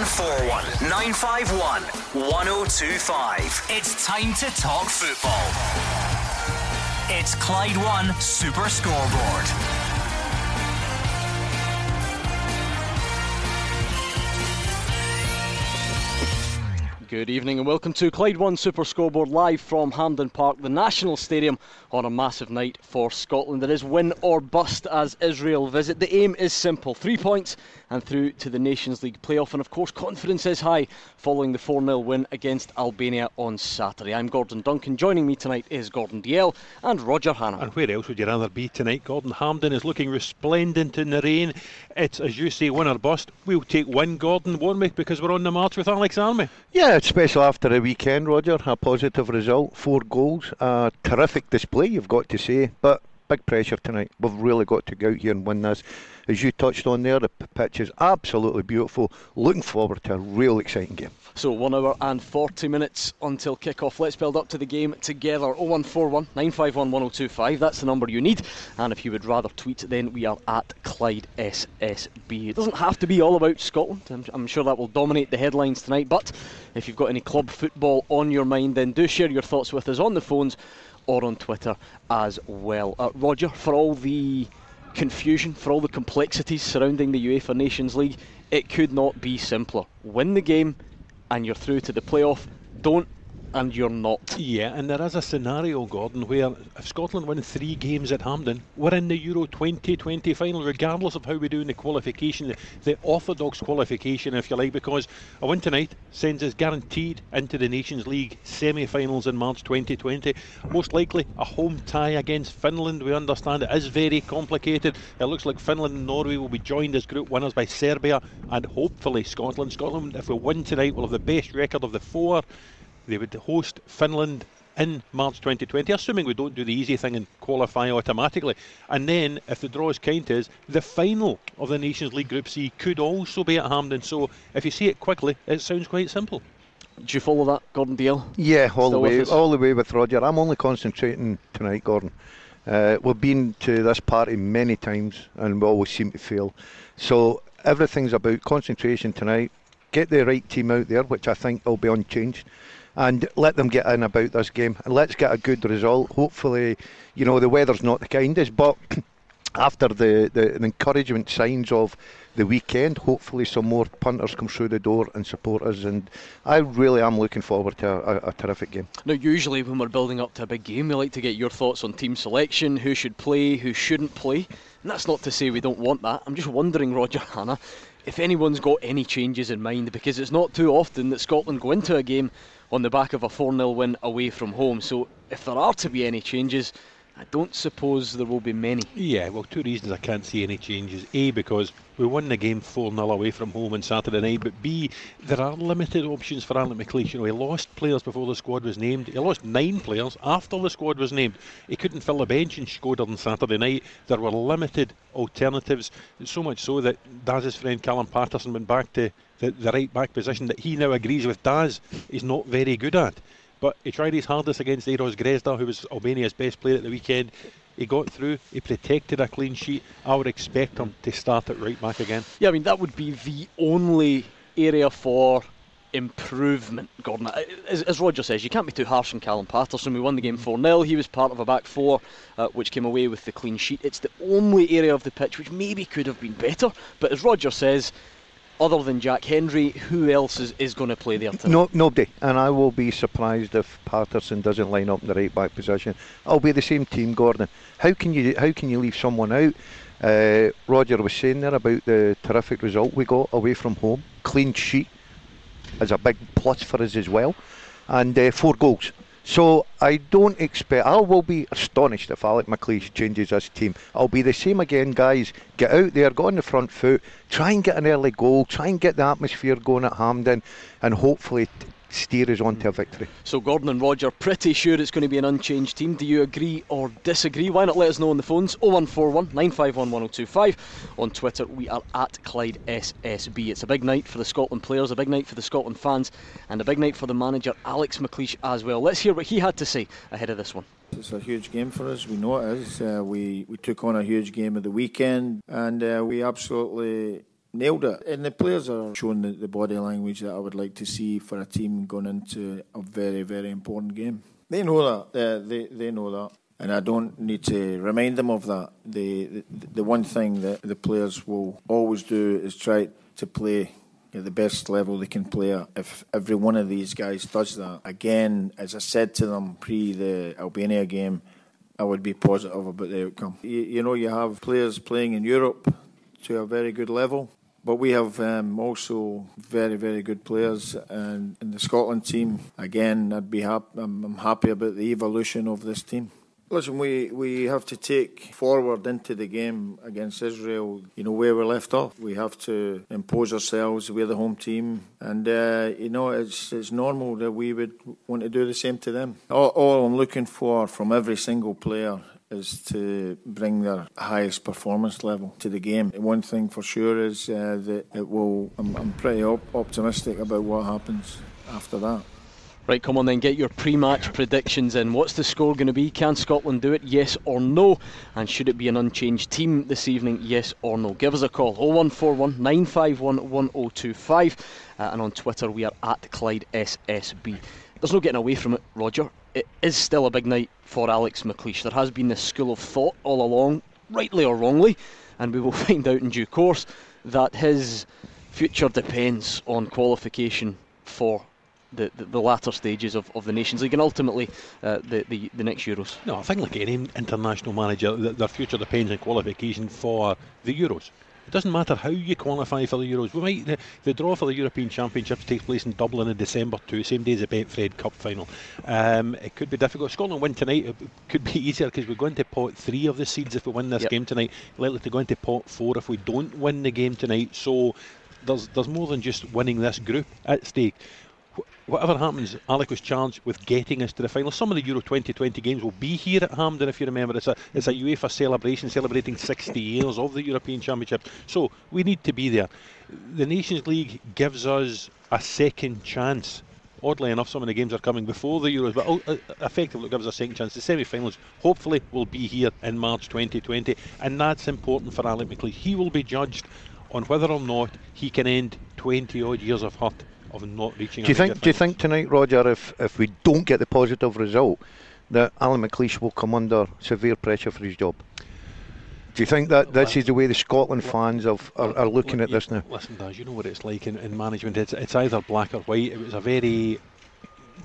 0141 951 1025. It's time to talk football. It's Clyde One Super Scoreboard. Good evening and welcome to Clyde One Super Scoreboard live from Hampden Park, the National Stadium, on a massive night for Scotland. It is win or bust as Israel visit. The aim is simple three points and through to the Nations League playoff. And of course, confidence is high following the 4 0 win against Albania on Saturday. I'm Gordon Duncan. Joining me tonight is Gordon Dalziel and Roger Hannah. And where else would you rather be tonight? Gordon Hampden is looking resplendent in the rain. It's, as you say, win or bust. We'll take one, Gordon, won't we? Because we're on the march with Alex Army. Yeah, especially after a weekend, Roger. A positive result, four goals, a terrific display, you've got to say. But big pressure tonight. We've really got to go out here and win this. As you touched on there, the pitch is absolutely beautiful. Looking forward to a real exciting game. So, one hour and 40 minutes until kick-off. Let's build up to the game together. 0141 951 1025. That's the number you need. And if you would rather tweet, then we are at Clyde SSB. It doesn't have to be all about Scotland. I'm, I'm sure that will dominate the headlines tonight. But if you've got any club football on your mind, then do share your thoughts with us on the phones or on Twitter as well. Uh, Roger, for all the confusion, for all the complexities surrounding the UEFA Nations League, it could not be simpler. Win the game and you're through to the playoff. Don't and you're not. Yeah, and there is a scenario, Gordon, where if Scotland win three games at Hampden, we're in the Euro 2020 final, regardless of how we do in the qualification, the, the orthodox qualification, if you like, because a win tonight sends us guaranteed into the Nations League semi finals in March 2020. Most likely a home tie against Finland. We understand it is very complicated. It looks like Finland and Norway will be joined as group winners by Serbia and hopefully Scotland. Scotland, if we win tonight, will have the best record of the four. They would host Finland in March 2020, assuming we don't do the easy thing and qualify automatically. And then, if the draw is kind to us, the final of the Nations League Group C could also be at Hampden. So, if you see it quickly, it sounds quite simple. Do you follow that, Gordon Dalziel? Yeah, all Still the way, all the way with Roger. I'm only concentrating tonight, Gordon. Uh, we've been to this party many times, and we always seem to fail. So everything's about concentration tonight. Get the right team out there, which I think will be unchanged and let them get in about this game and let's get a good result. Hopefully, you know, the weather's not the kindest, but after the, the, the, encouragement signs of the weekend, hopefully some more punters come through the door and support us. And I really am looking forward to a, a, a, terrific game. Now, usually when we're building up to a big game, we like to get your thoughts on team selection, who should play, who shouldn't play. And that's not to say we don't want that. I'm just wondering, Roger Hannah, if anyone's got any changes in mind, because it's not too often that Scotland go into a game on the back of a 4 0 win away from home. So if there are to be any changes, I don't suppose there will be many. Yeah, well, two reasons I can't see any changes. A, because we won the game 4 0 away from home on Saturday night, but B, there are limited options for Alan McLeish. You know, he lost players before the squad was named, he lost nine players after the squad was named. He couldn't fill the bench in Shkodër on Saturday night. There were limited alternatives, so much so that Daz's friend Callum Paterson went back to the, the right back position that he now agrees with Daz is not very good at. But he tried his hardest against Eros Grezda, who was Albania's best player at the weekend. He got through, he protected a clean sheet. I would expect him to start at right back again. Yeah, I mean, that would be the only area for improvement, Gordon. As, as, Roger says, you can't be too harsh on Callum Paterson. We won the game 4 0. He was part of a back four, uh, which came away with the clean sheet. It's the only area of the pitch which maybe could have been better. But as Roger says, other than Jack Hendry, who else is, is going to play there tonight? No, nobody. And I will be surprised if Paterson doesn't line up in the right back position. I'll be the same team, Gordon. How can you how can you leave someone out? Uh, Roger was saying there about the terrific result we got away from home. Clean sheet is a big plus for us as well, and uh, four goals. So I don't expect. I will be astonished if Alec McLeish changes his team. I'll be the same again, guys. Get out there, go on the front foot, try and get an early goal, try and get the atmosphere going at Hampden, and hopefully steer us on to a victory. So Gordon and Roger, pretty sure it's going to be an unchanged team. Do you agree or disagree? Why not let us know on the phones 0141 951 1025. On Twitter, we are at Clyde SSB. It's a big night for the Scotland players, a big night for the Scotland fans, and a big night for the manager Alex McLeish as well. Let's hear what he had to say ahead of this one. It's a huge game for us. We know it is. Uh, we we took on a huge game of the weekend, and uh, we absolutely nailed it. And the players are showing the, the body language that I would like to see for a team going into a very, very important game. They know that. Uh, they, they know that. And I don't need to remind them of that. The, the, the one thing that the players will always do is try to play at the best level they can play at. If every one of these guys does that, again, as I said to them pre the Albania game, I would be positive about the outcome. You, you know, you have players playing in Europe to a very good level. But we have um, also very, very good players, and in the Scotland team, again, I'd be happy. I'm, I'm happy about the evolution of this team. Listen, we, we have to take forward into the game against Israel, you know, where we left off. We have to impose ourselves. We're the home team. And, uh, you know, it's, it's normal that we would want to do the same to them. All, all I'm looking for from every single player is to bring their highest performance level to the game. One thing for sure is uh, that it will. I'm, I'm pretty op- optimistic about what happens after that. Right, come on then, get your pre match predictions in. What's the score going to be? Can Scotland do it? Yes or no? And should it be an unchanged team this evening? Yes or no? Give us a call 0141 951 1025. Uh, and on Twitter, we are at Clyde SSB. There's no getting away from it, Roger. It is still a big night for Alex McLeish. There has been this school of thought all along, rightly or wrongly, and we will find out in due course that his future depends on qualification for the, the, the, latter stages of, of the Nations League and ultimately uh, the, the, the next Euros? No, I think like any international manager, their future depends on qualification for the Euros. It doesn't matter how you qualify for the Euros. We might the, the draw for the European Championships takes place in Dublin in December too, same day as the Betfred Cup final. Um, it could be difficult. Scotland win tonight. It could be easier because we go into pot three of the seeds if we win this yep. game tonight. Likely to go into pot four if we don't win the game tonight. So there's there's more than just winning this group at stake whatever happens, Alec was charged with getting us to the final. Some of the Euro 2020 games will be here at Hampden, if you remember. It's a, it's a UEFA celebration celebrating 60 years of the European Championship. So we need to be there. The Nations League gives us a second chance. Oddly enough, some of the games are coming before the Euros, but uh, effectively it gives us a second chance. The semi-finals hopefully will be here in March 2020, and that's important for Alec McLeish. He will be judged on whether or not he can end 20 odd years of hurt of not reaching. Do you think? Do you think tonight, Roger, if if we don't get the positive result, that Alan McLeish will come under severe pressure for his job? Do you think that this is the way the Scotland fans of, are, are looking at this now? Listen, Daz, you know what it's like in, in management. It's, it's either black or white. It was a very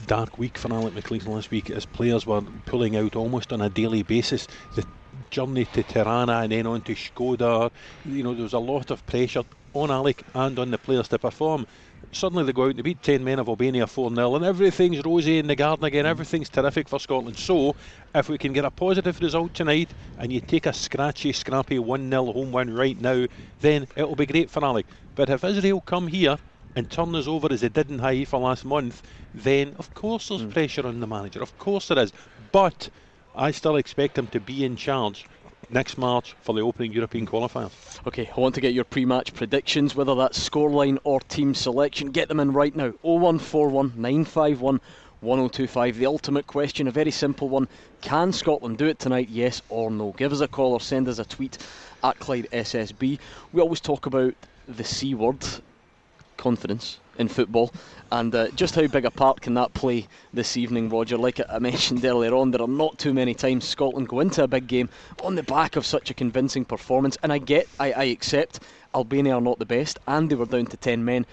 dark week for Alec McLeish last week as players were pulling out almost on a daily basis. The journey to Tirana and then on to Shkodër, you know, there was a lot of pressure on Alec and on the players to perform suddenly they go out and beat 10 men of Albania 4 0, and everything's rosy in the garden again. Everything's terrific for Scotland. So, if we can get a positive result tonight and you take a scratchy, scrappy 1 0 home win right now, then it'll be great for Alec. But if Israel come here and turn us over as they did in Haifa last month, then of course there's mm. pressure on the manager. Of course there is. But I still expect him to be in charge next March for the opening European qualifiers. Okay, I want to get your pre match predictions, whether that's scoreline or team selection. Get them in right now 0141 951 1025. The ultimate question, a very simple one. Can Scotland do it tonight, yes or no? Give us a call or send us a tweet at Clyde SSB. We always talk about the C word, confidence in football and uh, just how big a part can that play this evening, Roger? Like I mentioned earlier on, there are not too many times Scotland go into a big game on the back of such a convincing performance. And I get, I, I accept, Albania are not the best, and they were down to 10 men.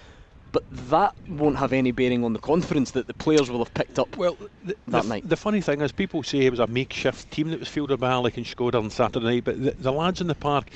But that won't have any bearing on the confidence that the players will have picked up well, the, that the, night. The funny thing is, people say it was a makeshift team that was fielded by Alec and Shkodër on Saturday night, but the, the lads in the park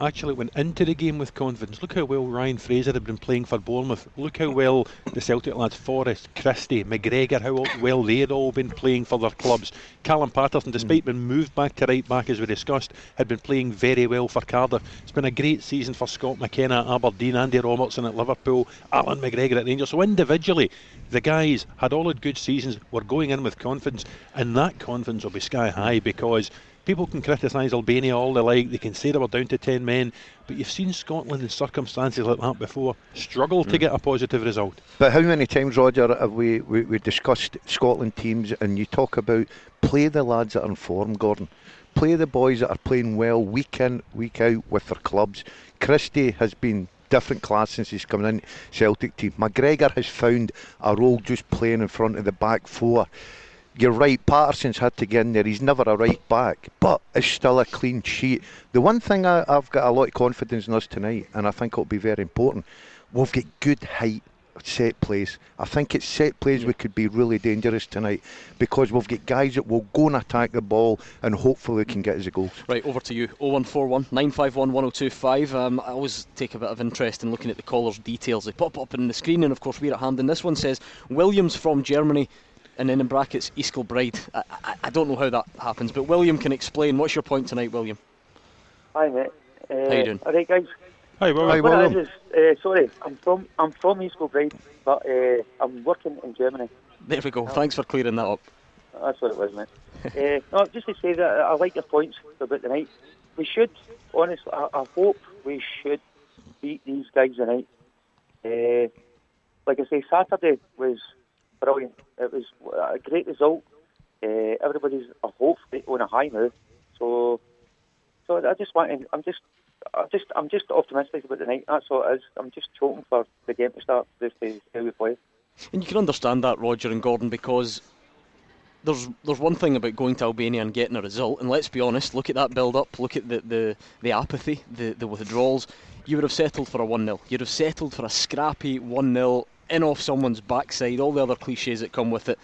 actually went into the game with confidence. Look how well Ryan Fraser had been playing for Bournemouth. Look how well the Celtic lads, Forrest, Christie, McGregor, how well they had all been playing for their clubs. Callum Paterson, despite mm. being moved back to right back as we discussed, had been playing very well for Cardiff. It's been a great season for Scott McKenna at Aberdeen, Andy Robertson at Liverpool, Allan McGregor at Rangers. So individually, the guys had all had good seasons, were going in with confidence, and that confidence will be sky high because people can criticise Albania all they like. They can say they were down to 10 men. But you've seen Scotland in circumstances like that before struggle mm. to get a positive result. But how many times, Roger, have we, we, we discussed Scotland teams and you talk about play the lads that are in form, Gordon? Play the boys that are playing well week in, week out with their clubs. Christie has been different class since he's come in Celtic team. McGregor has found a role just playing in front of the back four. You're right, Paterson's had to get in there. He's never a right back, but it's still a clean sheet. The one thing I, I've got a lot of confidence in us tonight, and I think it'll be very important, we've got good height set plays. I think it's set plays we could be really dangerous tonight because we've got guys that will go and attack the ball and hopefully can get us a goal. Right, over to you. 0141 951 1025. Um, I always take a bit of interest in looking at the callers' details. They pop up in the screen, and of course, we're at hand. And this one says Williams from Germany. And then in brackets, East Kilbride. I, I, I don't know how that happens, but William can explain. What's your point tonight, William? Hi, mate. Uh, how you doing? All right, guys. Hi, William. Hi, William. Is, uh, sorry, I'm from I'm from East Kilbride, but uh, I'm working in Germany. There we go. Thanks for clearing that up. That's what it was, mate. uh, no, just to say that I like your points about the night. We should, honestly, I, I hope we should beat these guys tonight. Uh, like I say, Saturday was brilliant. It was a great result. Uh, everybody's a hope on a high now. So, so I just want to, I'm just I just I'm just optimistic about the night. That's all it is. I'm just hoping for the game to start just to how we play. And you can understand that, Roger and Gordon, because there's there's one thing about going to Albania and getting a result, and let's be honest, look at that build up, look at the, the, the apathy, the, the withdrawals. You would have settled for a 1 0. You'd have settled for a scrappy 1 0 in off someone's backside, all the other cliches that come with it.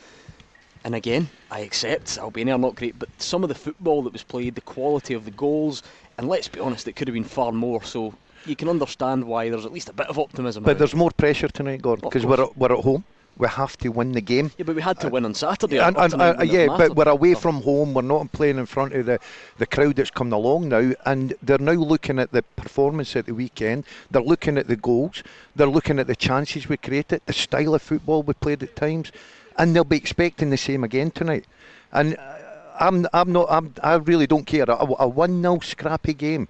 And again, I accept Albania are not great, but some of the football that was played, the quality of the goals, and let's be honest, it could have been far more. So you can understand why there's at least a bit of optimism. But there's more pressure tonight, Gordon, because we're, we're at home. We have to win the game. Yeah, but we had to uh, win on Saturday. And, and, uh, yeah, but we're away from home. We're not playing in front of the, the crowd that's coming along now. And they're now looking at the performance at the weekend. They're looking at the goals. They're looking at the chances we created, the style of football we played at times. And they'll be expecting the same again tonight. And uh, I'm, I'm not, I'm, I really don't care. A, a 1 0 scrappy game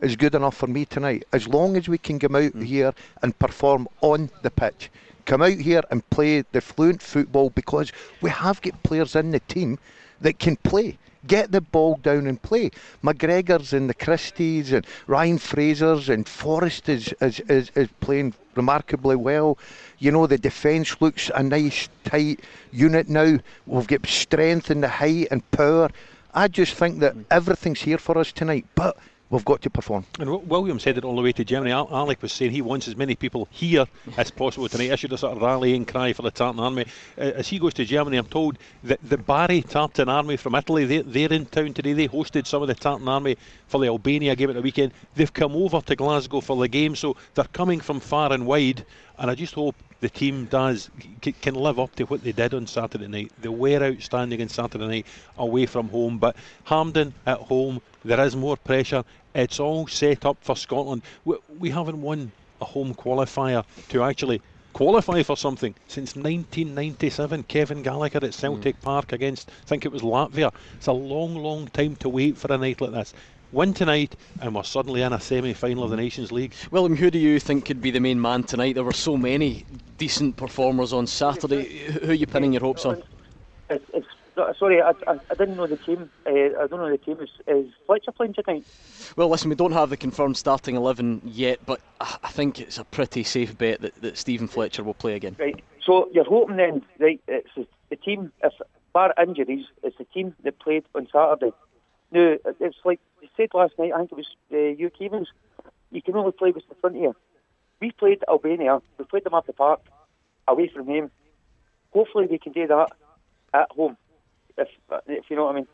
is good enough for me tonight. As long as we can come out mm. here and perform on the pitch, come out here and play the fluent football because we have got players in the team that can play. Get the ball down and play. McGregor's and the Christies and Ryan Fraser's and Forrest is, is, is, is playing remarkably well. You know, the defence looks a nice, tight unit now. We've got strength in the height and power. I just think that everything's here for us tonight. But we've got to perform. And William said it all the way to Germany. Alec was saying he wants as many people here as possible tonight. Issued a sort of rallying cry for the Tartan Army. Uh, as he goes to Germany, I'm told that the Bari Tartan Army from Italy, they, they're in town today. They hosted some of the Tartan Army for the Albania game at the weekend. They've come over to Glasgow for the game, so they're coming from far and wide. And I just hope the team does can live up to what they did on Saturday night. They were outstanding on Saturday night away from home, but Hampden at home there is more pressure. It's all set up for Scotland. We, we haven't won a home qualifier to actually qualify for something since 1997. Kevin Gallagher at Celtic mm. Park against, I think it was Latvia. It's a long, long time to wait for a night like this. Win tonight, and we're suddenly in a semi-final of the Nations League. William, who do you think could be the main man tonight? There were so many decent performers on Saturday. Who are you pinning your hopes on? Sorry, I, I, I, didn't know the team. Uh, I don't know the team. Is, is Fletcher playing tonight? Well, listen, we don't have the confirmed starting 11 yet, but I think it's a pretty safe bet that, that Steven Fletcher will play again. Right. So you're hoping then, right, it's the team, if bar injuries, it's the team that played on Saturday. No, it's like you said last night, I think it was uh, Keevins, you can only play with the front here. We played Albania, we played them at the park, away from home. Hopefully we can do that at home if uh, if you know what I mean.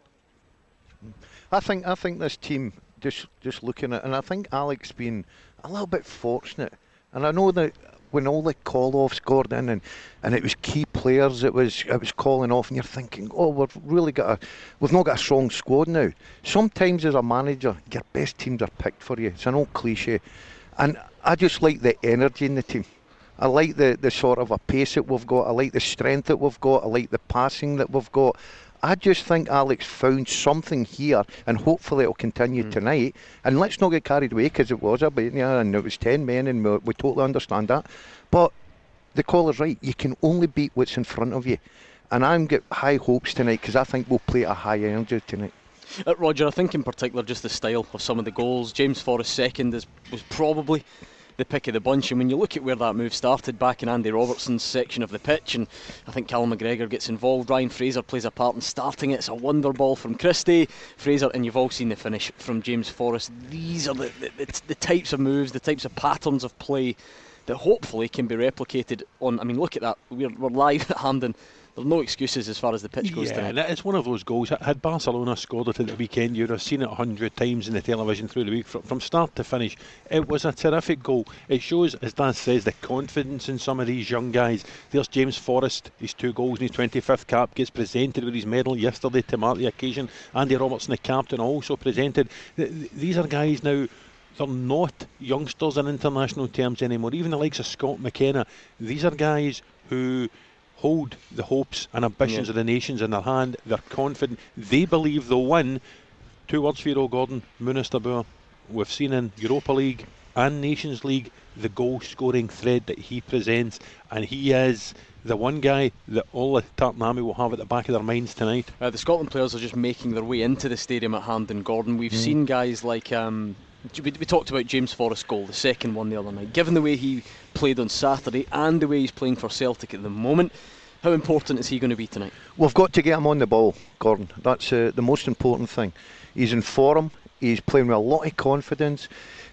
I think I think this team just just looking at, and I think Alex been a little bit fortunate, and I know that when all the call-offs scored in and, and it was key players it was it was calling off and you're thinking oh we've really got a we've not got a strong squad now. Sometimes as a manager your best teams are picked for you. It's an old cliche. And I just like the energy in the team. I like the, the sort of a pace that we've got. I like the strength that we've got. I like the passing that we've got I just think Alex found something here, and hopefully it'll continue mm. tonight. And let's not get carried away because it was a Albania and it was 10 men, and we, we totally understand that. But the caller's right. You can only beat what's in front of you. And I'm got high hopes tonight because I think we'll play at a high energy tonight. Uh, Roger, I think in particular just the style of some of the goals. James Forrest second is, was probably the pick of the bunch. And when you look at where that move started back in Andy Robertson's section of the pitch, and I think Callum McGregor gets involved, Ryan Fraser plays a part in starting it. It's a wonder ball from Christie, Fraser, and you've all seen the finish from James Forrest. These are the, the, the, types of moves, the types of patterns of play that hopefully can be replicated on. I mean, look at that. We're, we're live at Hampden there's no excuses as far as the pitch goes yeah, tonight. it's one of those goals. Had Barcelona scored it at the weekend, you'd have seen it a hundred times in the television through the week, from, from start to finish. It was a terrific goal. It shows, as Dan says, the confidence in some of these young guys. There's James Forrest, his two goals in his 25th cap, gets presented with his medal yesterday to mark the occasion. Andy Robertson, the captain, also presented. These are guys now they're not youngsters in international terms anymore. Even the likes of Scott McKenna, these are guys who hold the hopes and ambitions yeah. of the nations in their hand. They're confident. They believe they'll win. Two words for you, Earl Gordon, Munster We've seen in Europa League and Nations League the goal scoring thread that he presents, and he is the one guy that all the Tartan Army will have at the back of their minds tonight. Uh, the Scotland players are just making their way into the stadium at Hampden Gordon. We've mm. seen guys like. Um, we, we talked about James Forrest's goal, the second one the other night. Given the way he played on Saturday and the way he's playing for Celtic at the moment, how important is he going to be tonight? We've got to get him on the ball, Gordon. That's uh, the most important thing. He's in form. He's playing with a lot of confidence.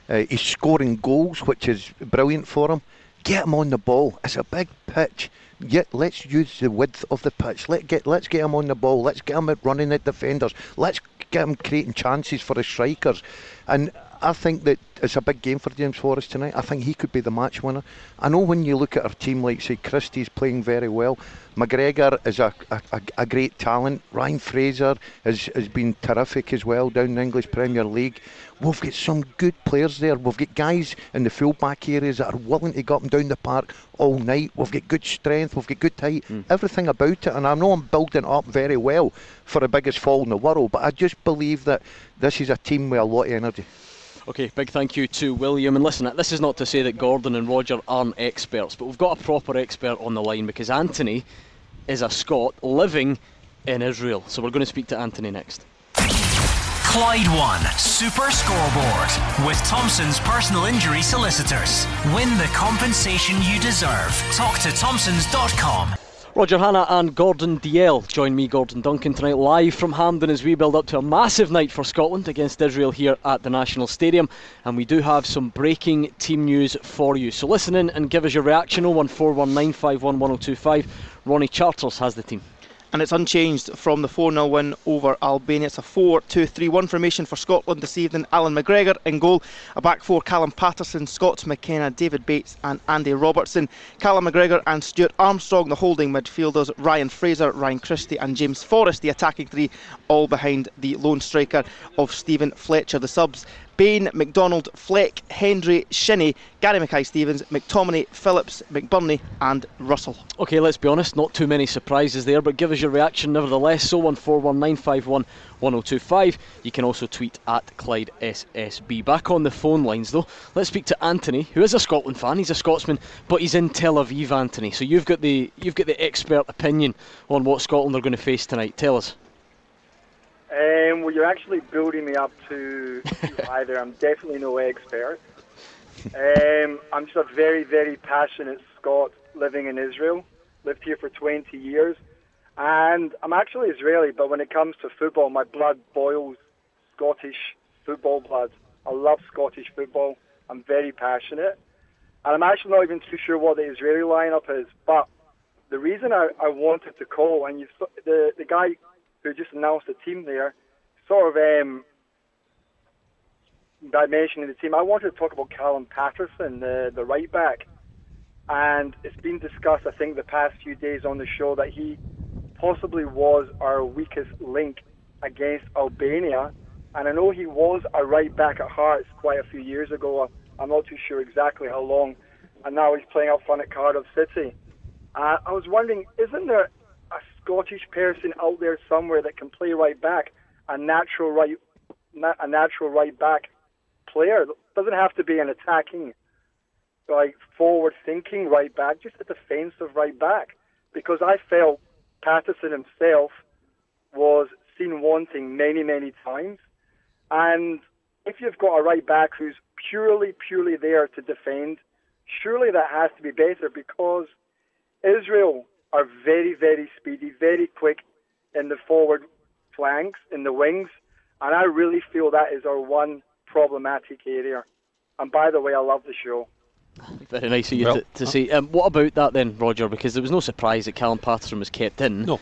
Uh, he's scoring goals, which is brilliant for him. Get him on the ball. It's a big pitch. Yet let's use the width of the pitch. Let get let's get him on the ball. Let's get him running at defenders. Let's get him creating chances for the strikers. And I think that it's a big game for James Forrest tonight. I think he could be the match winner. I know when you look at our team, like say Christie's playing very well. McGregor is a, a, a great talent. Ryan Fraser has, has been terrific as well down in the English Premier League. We've got some good players there. We've got guys in the full-back areas that are willing to go up and down the park all night. We've got good strength. We've got good height. Mm. Everything about it. And I know I'm building up very well for the biggest fall in the world, but I just believe that this is a team with a lot of energy. Okay, big thank you to William. And listen, this is not to say that Gordon and Roger aren't experts, but we've got a proper expert on the line because Anthony is a Scot living in Israel. So we're going to speak to Anthony next. Clyde One Super Scoreboard with Thompson's personal injury solicitors. Win the compensation you deserve. Talk to Thompsons.com. Roger Hannah and Gordon Dalziel join me, Gordon Duncan, tonight live from Hampden as we build up to a massive night for Scotland against Israel here at the National Stadium. And we do have some breaking team news for you. So listen in and give us your reaction 01419511025. Ronnie Charters has the team and it's unchanged from the 4 0 win over Albania. It's a 4 2 3 1 formation for Scotland this evening. Allan McGregor in goal, a back four Callum Paterson, Scott McKenna, David Bates, and Andy Robertson. Callum McGregor and Stuart Armstrong, the holding midfielders, Ryan Fraser, Ryan Christie, and James Forrest, the attacking three, all behind the lone striker of Steven Fletcher. The subs Bain, McDonald, Fleck, Hendry, Shinnie, Gary Mackay Stevens, McTominay, Phillips, McBurnie, and Russell. Okay, let's be honest, not too many surprises there, but give us your reaction nevertheless. So 01419511025. You can also tweet at Clyde SSB. Back on the phone lines though, let's speak to Anthony, who is a Scotland fan. He's a Scotsman, but he's in Tel Aviv, Anthony. So you've got the you've got the expert opinion on what Scotland are going to face tonight. Tell us. Um, well, you're actually building me up to, either. I'm definitely no expert. Um, I'm just a very, very passionate Scot living in Israel. Lived here for 20 years. And I'm actually Israeli, but when it comes to football, my blood boils Scottish football blood. I love Scottish football. I'm very passionate. And I'm actually not even too sure what the Israeli lineup is. But the reason I, I wanted to call, and you the, the guy who just announced the team there, sort of um, by mentioning the team, I wanted to talk about Callum Paterson, the, the right back. And it's been discussed, I think, the past few days on the show that he possibly was our weakest link against Albania. And I know he was a right back at Hearts quite a few years ago. I'm not too sure exactly how long. And now he's playing up front at Cardiff City. Uh, I was wondering, isn't there Scottish person out there somewhere that can play right back, a natural right, a natural right back player. Doesn't have to be an attacking, like forward-thinking right back, just a defensive right back. Because I felt Paterson himself was seen wanting many, many times, and if you've got a right back who's purely, purely there to defend. Surely that has to be better because Israel are very, very speedy, very quick in the forward flanks, in the wings, and I really feel that is our one problematic area. And by the way, I love the show. Very nice of you Well, to, to say. Um, what about that then, Roger? Because there was no surprise that Callum Paterson was kept in. No.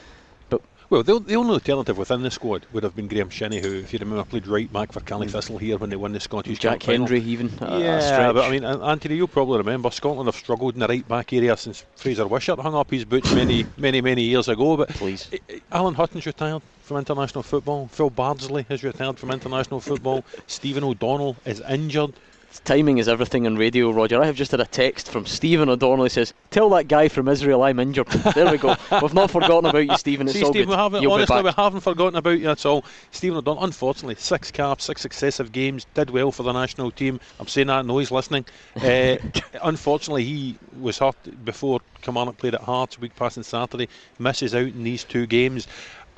Well, the, the only alternative within the squad would have been Graeme Shinnie, who, if you remember, played right back for Caley mm. Thistle here when they won the Scottish Jack Cup final. Hendry, even. Uh, a Yeah, but I mean, An- Anthony, you'll probably remember Scotland have struggled in the right back area since Fraser Wishart hung up his boots many, many, many years ago. But Please. Alan Hutton's retired from international football. Phil Bardsley has retired from international football. Stephen O'Donnell is injured. Timing is everything on radio, Roger. I have just had a text from Stephen O'Donnell. He says, "Tell that guy from Israel I'm injured." there we go. We've not forgotten about you, Stephen. It's See, all Stephen, good. we haven't, You'll honestly, we haven't forgotten about you at all. Stephen O'Donnell, unfortunately, six caps, six successive games, did well for the national team. I'm saying that, I know he's listening. Uh, unfortunately, he was hurt before Kilmarnock played at Hearts week passing Saturday, misses out in these two games.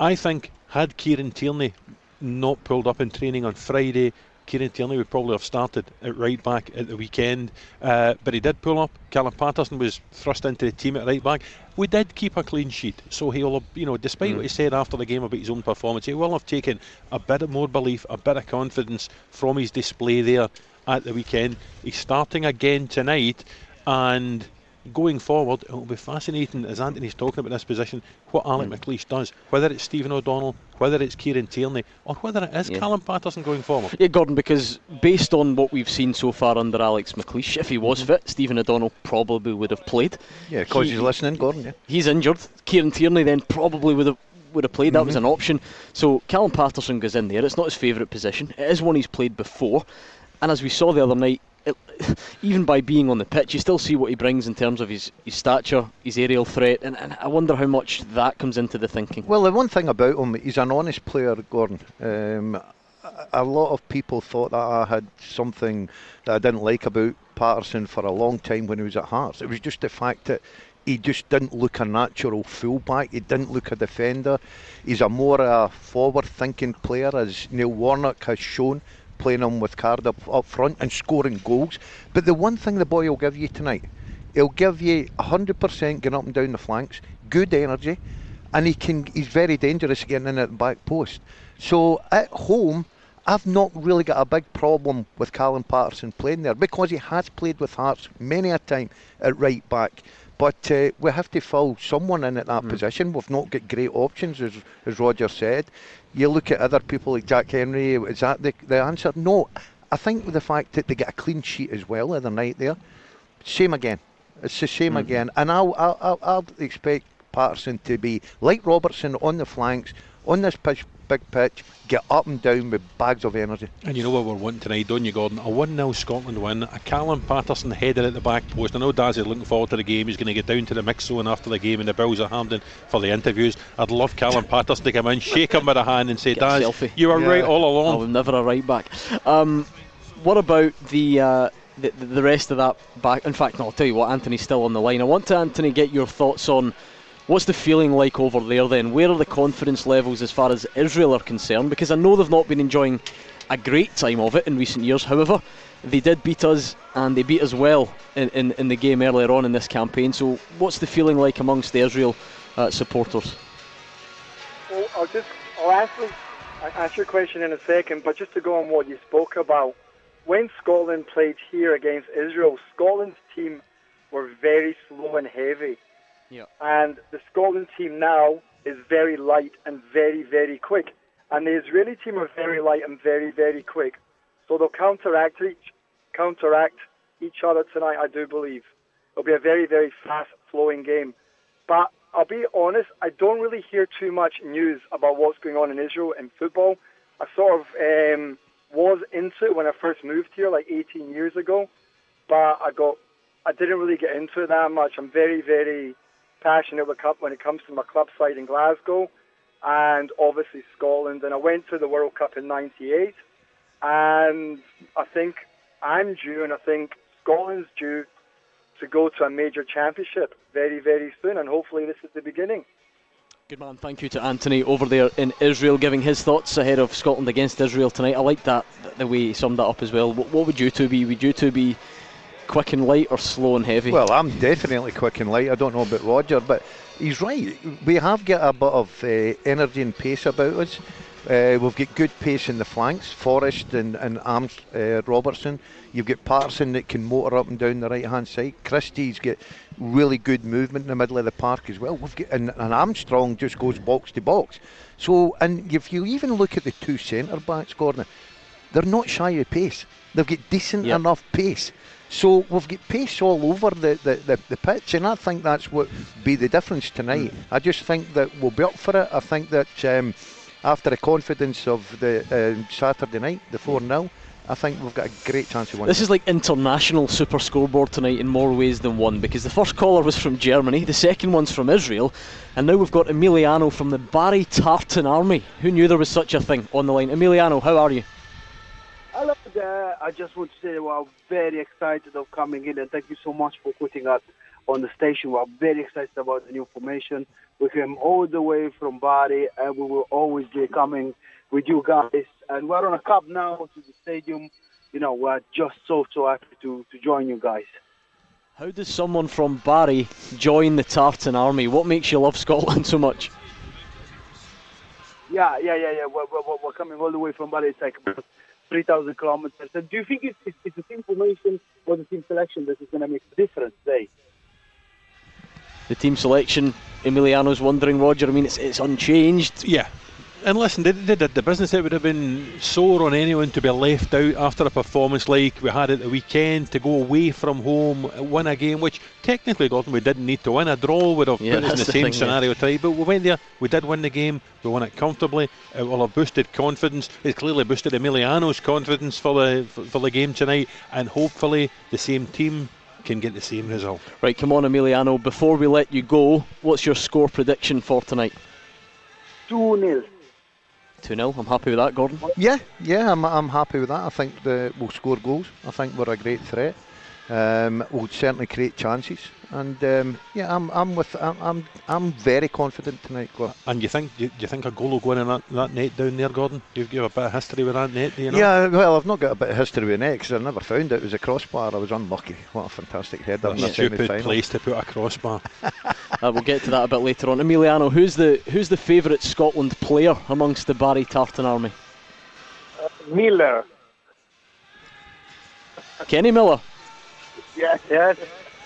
I think, had Kieran Tierney not pulled up in training on Friday, Kieran Tierney would probably have started at right back at the weekend, uh, but he did pull up. Callum Paterson was thrust into the team at right back. We did keep a clean sheet, so he'll, have, you know, despite what he said after the game about his own performance, he will have taken a bit of more belief, a bit of confidence from his display there at the weekend. He's starting again tonight, and going forward, it will be fascinating as Anthony's talking about this position what Alec McLeish does, whether it's Stephen O'Donnell, whether it's Kieran Tierney, or whether it is Yeah. Callum Paterson going forward. Yeah, Gordon, because based on what we've seen so far under Alex McLeish, if he was Mm-hmm. fit, Stephen O'Donnell probably would have played. Yeah, because He- he's listening, Gordon. Yeah. He's injured. Kieran Tierney then probably would have would have played. That Mm-hmm. was an option. So Callum Paterson goes in there. It's not his favourite position. It is one he's played before, and as we saw the other night. Even by being on the pitch, you still see what he brings in terms of his, his stature, his aerial threat, and, and I wonder how much that comes into the thinking. Well, the one thing about him, he's an honest player, Gordon. Um, a- a lot of people thought that I had something that I didn't like about Paterson for a long time when he was at Hearts. It was just the fact that he just didn't look a natural fullback. He didn't look a defender. He's a more uh, forward-thinking player, as Neil Warnock has shown, playing him with Cardiff up front and scoring goals. But the one thing the boy will give you tonight, he'll give you 100% getting up and down the flanks, good energy, and he can. He's very dangerous getting in at the back post. So at home, I've not really got a big problem with Callum Paterson playing there because he has played with Hearts many a time at right back. But uh, we have to fill someone in at that position. We've not got great options, as, as Roger said. You look at other people like Jack Hendry. Is that the, the answer? No. I think with the fact that they get a clean sheet as well the other night there, same again. It's the same again. And I'll, I'll, I'll, I'll expect Paterson to be like Robertson on the flanks, on this pitch, big pitch, get up and down with bags of energy. And you know what we're wanting tonight, don't you, Gordon? A 1 0 Scotland win, a Callum Paterson header at the back post. I know Daz is looking forward to the game. He's going to get down to the mix zone after the game in the Bills of Hampden for the interviews. I'd love Callum Paterson to come in, shake him by the hand, and say, Get Daz, selfie. you were Yeah. right all along. we're never a right back. Um, what about the, uh, the the rest of that back? In fact, no, I'll tell you what. Anthony's still on the line. I want to Anthony get your thoughts on what's the feeling like over there. Then, where are the confidence levels as far as Israel are concerned? Because I know they've not been enjoying a great time of it in recent years. However, they did beat us, and they beat us well in, in, in the game earlier on in this campaign. So, what's the feeling like amongst the Israel uh, supporters? Well, I'll just I'll answer I'll your question in a second, but just to go on what you spoke about, when Scotland played here against Israel, Scotland's team were very slow and heavy, Yeah. and the Scotland team now is very light and very very quick, and the Israeli team are very light and very very quick, so they'll counteract each counteract each other tonight. I do believe it'll be a very very fast flowing game, but I'll be honest, I don't really hear too much news about what's going on in Israel in football. I sort of um, was into it when I first moved here, like 18 years ago, but I got, I didn't really get into it that much. I'm very, very passionate when it comes to my club side in Glasgow, and obviously Scotland. And I went to the World Cup in '98, and I think I'm due, and I think Scotland's due to go to a major championship very, very soon, and hopefully this is the beginning. Good man, thank you to Anthony over there in Israel giving his thoughts ahead of Scotland against Israel tonight. I like that, the way he summed that up as well. What, what would you two be? Would you two be quick and light or slow and heavy? Well, I'm definitely quick and light. I don't know about Roger, but he's right. We have got a bit of uh, energy and pace about us. Uh, we've got good pace in the flanks, Forrest and, and Arms, uh, Robertson. You've got Paterson that can motor up and down the right hand side. Christie's got really good movement in the middle of the park as well. We've got and, and Armstrong just goes box to box. So, and if you even look at the two centre backs, Gordon, they're not shy of pace. They've got decent yep. enough pace. So we've got pace all over the, the, the, the, pitch, and I think that's what be the difference tonight. Mm. I just think that we'll be up for it. I think that um, after the confidence of the uh, Saturday night, the 4 0, I think we've got a great chance of winning. This is like international super scoreboard tonight in more ways than one because the first caller was from Germany, the second one's from Israel, and now we've got Emiliano from the Barry Tartan Army. Who knew there was such a thing on the line? Emiliano, how are you? Hello there. I just want to say we're very excited of coming in and thank you so much for putting us on the station. We're very excited about the new formation. We came all the way from Bari and we will always be coming with you guys. And we're on a cup now to the stadium. You know, we're just so, so happy to, to join you guys. How does someone from Barry join the Tartan Army? What makes you love Scotland so much? Yeah, yeah, yeah, yeah. We're, we're, we're coming all the way from Barry. It's like 3,000 kilometers. And do you think it's, it's, it's the team formation or the team selection that is going to make the difference today? The team selection, Emiliano's wondering, Roger. I mean, it's, it's unchanged. Yeah, and listen, they, they, did the business. It would have been sore on anyone to be left out after a performance like we had at the weekend to go away from home, win a game, which technically, Gordon, we didn't need to win. A draw would have yeah, put us in the, the same thing, scenario yeah. tonight, but we went there, we did win the game, we won it comfortably. Uh, it will have boosted confidence. It's clearly boosted Emiliano's confidence for the for, for the game tonight, and hopefully the same team can get the same result. Right, come on, Emiliano. Before we let you go, what's your score prediction for tonight? 2 0. 2 0. I'm happy with that, Gordon. Yeah, yeah, I'm, I'm happy with that. I think the, we'll score goals. I think we're a great threat. Um, we'll certainly create chances. And um, yeah, I'm I'm with I'm, I'm I'm very confident tonight, Gordon. And you think you, you think a goal will go in, in that, that net down there, Gordon? You've got a bit of history with that net, do you know? Yeah, well, I've not got a bit of history with net because I never found it. It was a crossbar. I was unlucky. What a fantastic header in the stupid place to put a crossbar. uh, we'll get to that a bit later on. Emiliano, who's the who's the favourite Scotland player amongst the Barry Tartan army? Uh, Miller. Kenny Miller. Yes, yes.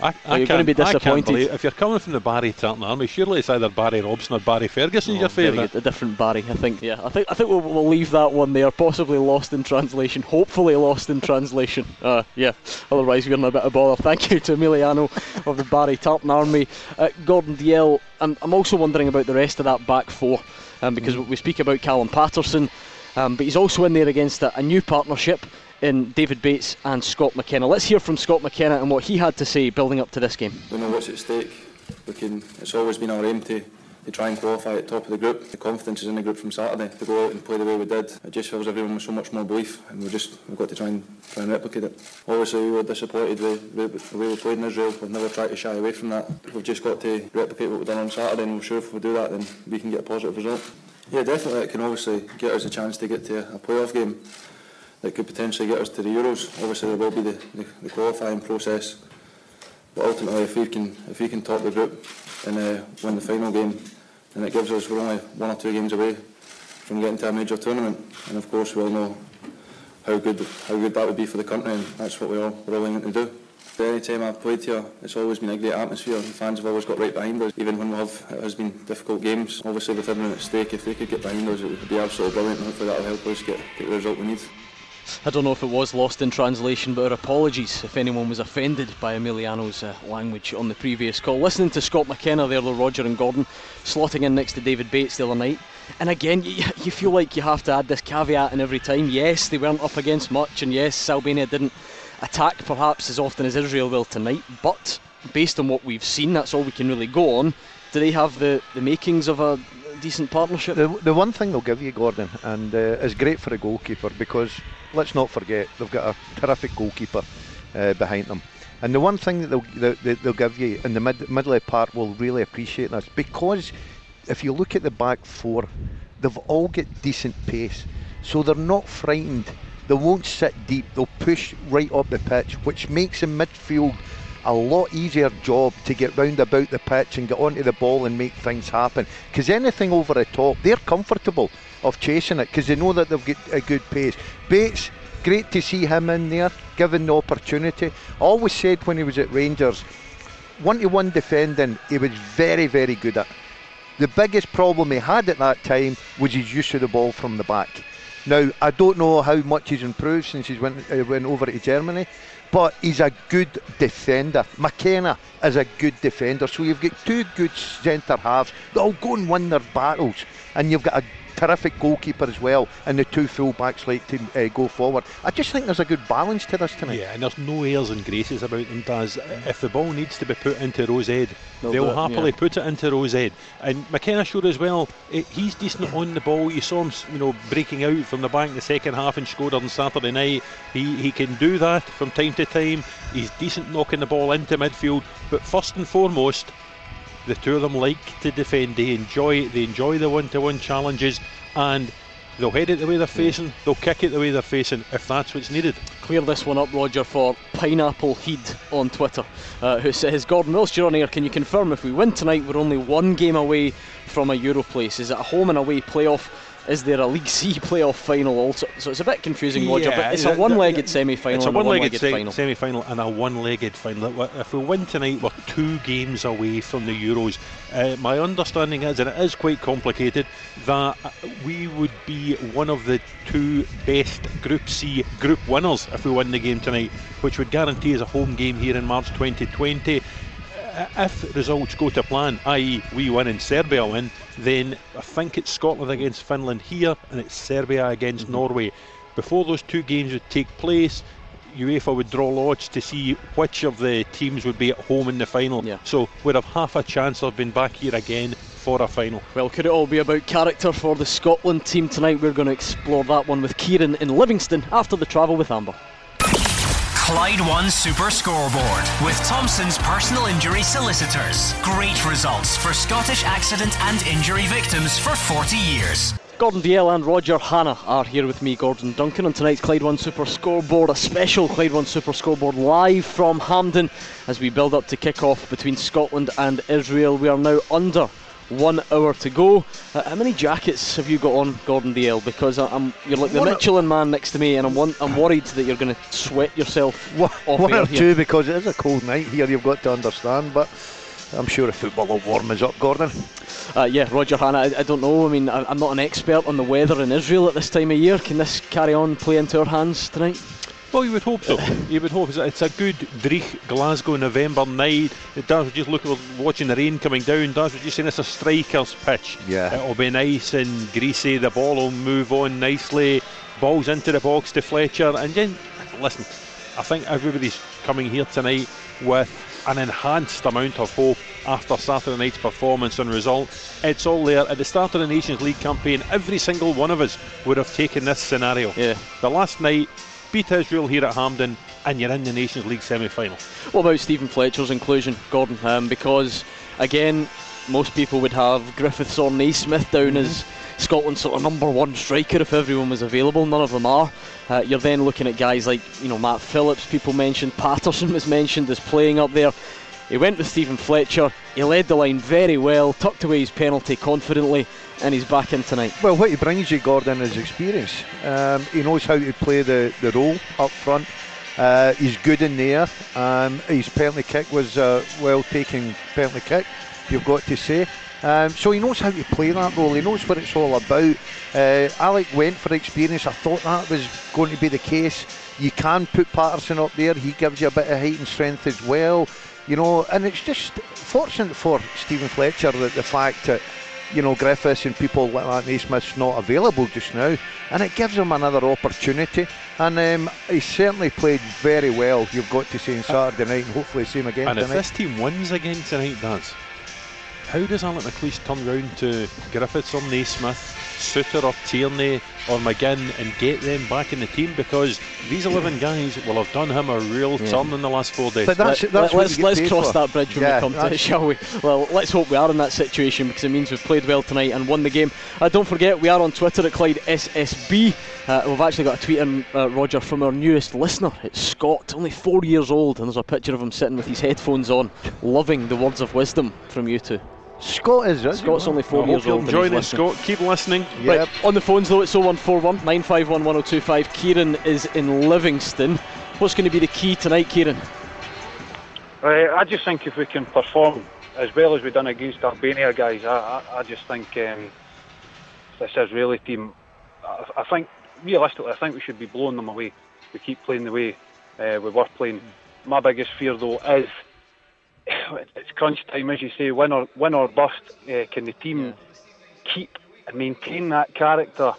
I, I you're going to be disappointed. if you're coming from the Barry Tartan Army, surely it's either Barry Robson or Barry Ferguson oh, your favourite. A different Barry, I think. Yeah, I think I think we'll, we'll, leave that one there. Possibly lost in translation. Hopefully lost in translation. Uh, yeah. Otherwise, we're in a bit of bother. Thank you to Emiliano of the Barry Tartan Army. Uh, Gordon Dalziel. I'm, I'm also wondering about the rest of that back four, um, because mm. we speak about Callum Paterson, um, but he's also in there against a, a new partnership in David Bates and Scott McKenna. Let's hear from Scott McKenna and what he had to say building up to this game. We know what's at stake. We can, it's always been our aim to, to try and qualify at the top of the group. The confidence is in the group from Saturday to go out and play the way we did. It just fills everyone with so much more belief, and we just we've got to try and try and replicate it. Obviously, we were disappointed with, with the way we played in Israel. We've never tried to shy away from that. We've just got to replicate what we've done on Saturday, and we're sure if we do that, then we can get a positive result. Yeah, definitely, it can obviously get us a chance to get to a playoff game that could potentially get us to the Euros. Obviously, there will be the, the, the qualifying process, but ultimately, if we can if we can top the group and uh, win the final game, then it gives us we're only one or two games away from getting to a major tournament. And of course, we all know how good how good that would be for the country, and that's what we all we're all aiming to do. Any time I've played here, it's always been a great atmosphere. The fans have always got right behind us, even when we have it has been difficult games. Obviously, with everyone at stake, if they could get behind us, it would be absolutely brilliant. Hopefully, that'll help us get, get the result we need. I don't know if it was lost in translation, but our apologies if anyone was offended by Emiliano's uh, language on the previous call. Listening to Scott McKenna there, though, Roger and Gordon, slotting in next to David Bates the other night. And again, you, you feel like you have to add this caveat in every time. Yes, they weren't up against much, and yes, Albania didn't attack perhaps as often as Israel will tonight, but based on what we've seen, that's all we can really go on. Do they have the, the makings of a decent partnership? The, the one thing they'll give you, Gordon, and uh, is great for a goalkeeper because let's not forget they've got a terrific goalkeeper uh, behind them. And the one thing that they'll, they, they'll give you in the mid, middle part will really appreciate this because if you look at the back four, they've all got decent pace, so they're not frightened. They won't sit deep. They'll push right up the pitch, which makes the midfield a lot easier job to get round about the pitch and get onto the ball and make things happen. Because anything over the top, they're comfortable of chasing it because they know that they've got a good pace. Bates, great to see him in there, given the opportunity. Always said when he was at Rangers, one to one defending, he was very, very good at. The biggest problem he had at that time was his use of the ball from the back. Now, I don't know how much he's improved since he went, uh, went over to Germany, but he's a good defender. McKenna is a good defender. So you've got two good centre halves. They'll go and win their battles. And you've got a terrific goalkeeper as well, and the two full backs like to uh, go forward. I just think there's a good balance to this tonight. Yeah, and there's no airs and graces about them, Daz. If the ball needs to be put into Rose Head, they'll, they'll happily yeah. put it into Rose Ed. And McKenna showed as well, it, eh, he's decent on the ball. You saw him, you know, breaking out from the back in the second half and scored on Saturday night. He, he can do that from time to time. He's decent knocking the ball into midfield. But first and foremost, the two of them like to defend. They enjoy they enjoy the one-to-one challenges, and they'll head it the way they're facing. They'll kick it the way they're facing if that's what's needed. Clear this one up, Roger, for Pineapple Heed on Twitter, uh, who says, "Gordon, whilst you're on air, can you confirm if we win tonight, we're only one game away from a Euro place? Is it a home and away playoff?" Is there a League C playoff final also? So it's a bit confusing, Roger, yeah, but it's a one-legged semi-final. It's a one-legged, one semi-final and a one-legged final. If we win tonight, we're two games away from the Euros. Uh, my understanding is, and it is quite complicated, that we would be one of the two best Group C group winners if we win the game tonight, which would guarantee us a home game here in March 2020 if results go to plan, i.e., we win and Serbia win, then I think it's Scotland against Finland here and it's Serbia against mm-hmm. Norway. Before those two games would take place, UEFA would draw lots to see which of the teams would be at home in the final. Yeah. So we'd have half a chance of being back here again for a final. Well, could it all be about character for the Scotland team tonight? We're going to explore that one with Kieran in Livingston after the travel with Amber. Clyde One Super Scoreboard with Thompson's personal injury solicitors. Great results for Scottish accident and injury victims for 40 years. Gordon Dalziel and Roger Hannah are here with me, Gordon Duncan, on tonight's Clyde One Super Scoreboard, a special Clyde One Super Scoreboard live from Hampden as we build up to kick off between Scotland and Israel. We are now under one hour to go. Uh, how many jackets have you got on, Gordon Dalziel? Because I'm you're like the one Michelin man next to me, and I'm one, I'm worried that you're going to sweat yourself. One, one or two, because it is a cold night here. You've got to understand, but. I'm sure the football will warm us up, Gordon. Uh, yeah, Roger Hannah, I, I, don't know. I mean, I, I'm not an expert on the weather in Israel at this time of year. Can this carry on, play into our hands tonight? Well, you would hope so. you would hope it's a good Dreich Glasgow November night. It does. Just look, at watching the rain coming down. Does you saying? It's a striker's pitch. Yeah. It'll be nice and greasy. The ball will move on nicely. Balls into the box to Fletcher. And then, listen, I think everybody's coming here tonight with an enhanced amount of hope after Saturday night's performance and result. It's all there. At the start of the Nations League campaign, every single one of us would have taken this scenario. Yeah. The last night, beat Israel here at Hampden, and you're in the Nations League semi final. What about Steven Fletcher's inclusion, Gordon? Um, because, again, most people would have Griffiths or Naismith down mm-hmm. as Scotland's sort of number one striker if everyone was available. None of them are. Uh, you're then looking at guys like you know Matt Phillips. People mentioned Paterson was mentioned as playing up there. He went with Steven Fletcher. He led the line very well, tucked away his penalty confidently, and he's back in tonight. Well, what he brings you, Gordon, is experience. Um, he knows how to play the, the role up front. Uh, he's good in the air. Um, his penalty kick was a well taken penalty kick, you've got to say. Um, so he knows how to play that role. He knows what it's all about. Uh, Alec went for experience. I thought that was going to be the case. You can put Paterson up there. He gives you a bit of height and strength as well. You know, and it's just fortunate for Steven Fletcher that the fact that you know, Griffiths and people like that, Naismith's not available just now, and it gives him another opportunity. And um, he certainly played very well, you've got to say, on Saturday night, and hopefully see him again and tonight. if this team wins again tonight, does how does Alec McLeish turn round to Griffiths or Naismith Souttar or Tierney or McGinn and get them back in the team because these 11 guys will have done him a real Yeah. turn in the last four days. But that's- Let- that's let, us get let's cross for. that bridge when Yeah, we come to it, shall we? Well, let's hope we are in that situation because it means we've played well tonight and won the game. Uh, don't forget, we are on Twitter at Clyde SSB. Uh, we've actually got a tweet in, uh, Roger, from our newest listener. It's Scott, only four years old, and there's a picture of him sitting with his headphones on, loving the words of wisdom from you two. Scott is, is he? Scott's only four I years hope old. and enjoying he's it, listening. Scott. Keep listening. Yep. Right, on the phones though, it's 0141 951 1025. Kieran is in Livingston. What's going to be the key tonight, Kieran? Uh, I just think if we can perform as well as we've done against Albania, guys, I, I, I just think um, this Israeli team, I, I think, realistically, I think we should be blowing them away. We keep playing the way uh, we were playing. My biggest fear, though, is it's crunch time, as you say, win or, win or bust. Uh, can the team keep and maintain that character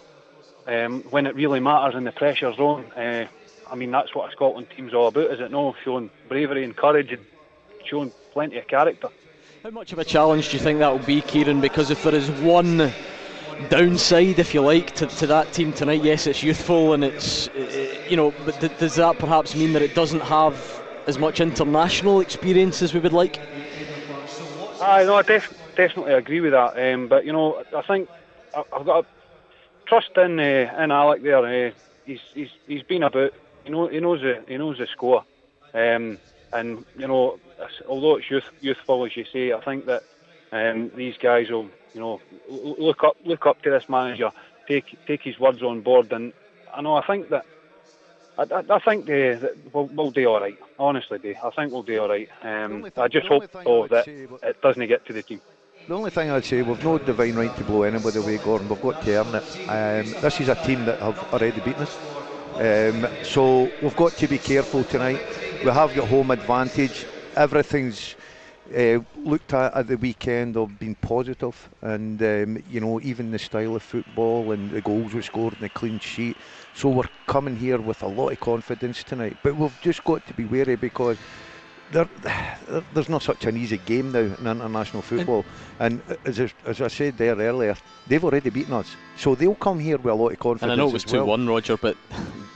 um, when it really matters and the pressure's on? Uh, I mean, that's what a Scotland team's all about, is it no? Showing bravery and courage and showing plenty of character. How much of a challenge do you think that will be, Kieran? Because if there is one downside, if you like, to, to that team tonight, yes, it's youthful and it's, uh, you know, but th- does that perhaps mean that it doesn't have as much international experience as we would like? I know, I def- definitely agree with that. Um, but you know, I think I've got to trust in uh, in Alec there. Uh, he's he's he's been about. You know, he knows the he knows the score. Um, and you know, although it's youth, youthful as you say, I think that um, these guys will you know look up look up to this manager, take take his words on board, and I know I think that. I, I, I think uh, we'll, we'll do all right. Honestly, do. I think we'll do all right. Um, thing- I just hope though that say it doesn't get to the team. The only thing I'd say, we've no divine right to blow anybody away, Gordon. We've got to earn it. Um, this is a team that have already beaten us. Um, so we've got to be careful tonight. We have got home advantage. Everything's uh, looked at at the weekend of being positive, and um, you know even the style of football and the goals we scored and the clean sheet. So we're coming here with a lot of confidence tonight, but we've just got to be wary because there, there- there's not such an easy game now in international football. And, as, I- as I said there earlier, they've already beaten us. So they'll come here with a lot of confidence. And I know it was as well. 2 1, Roger, but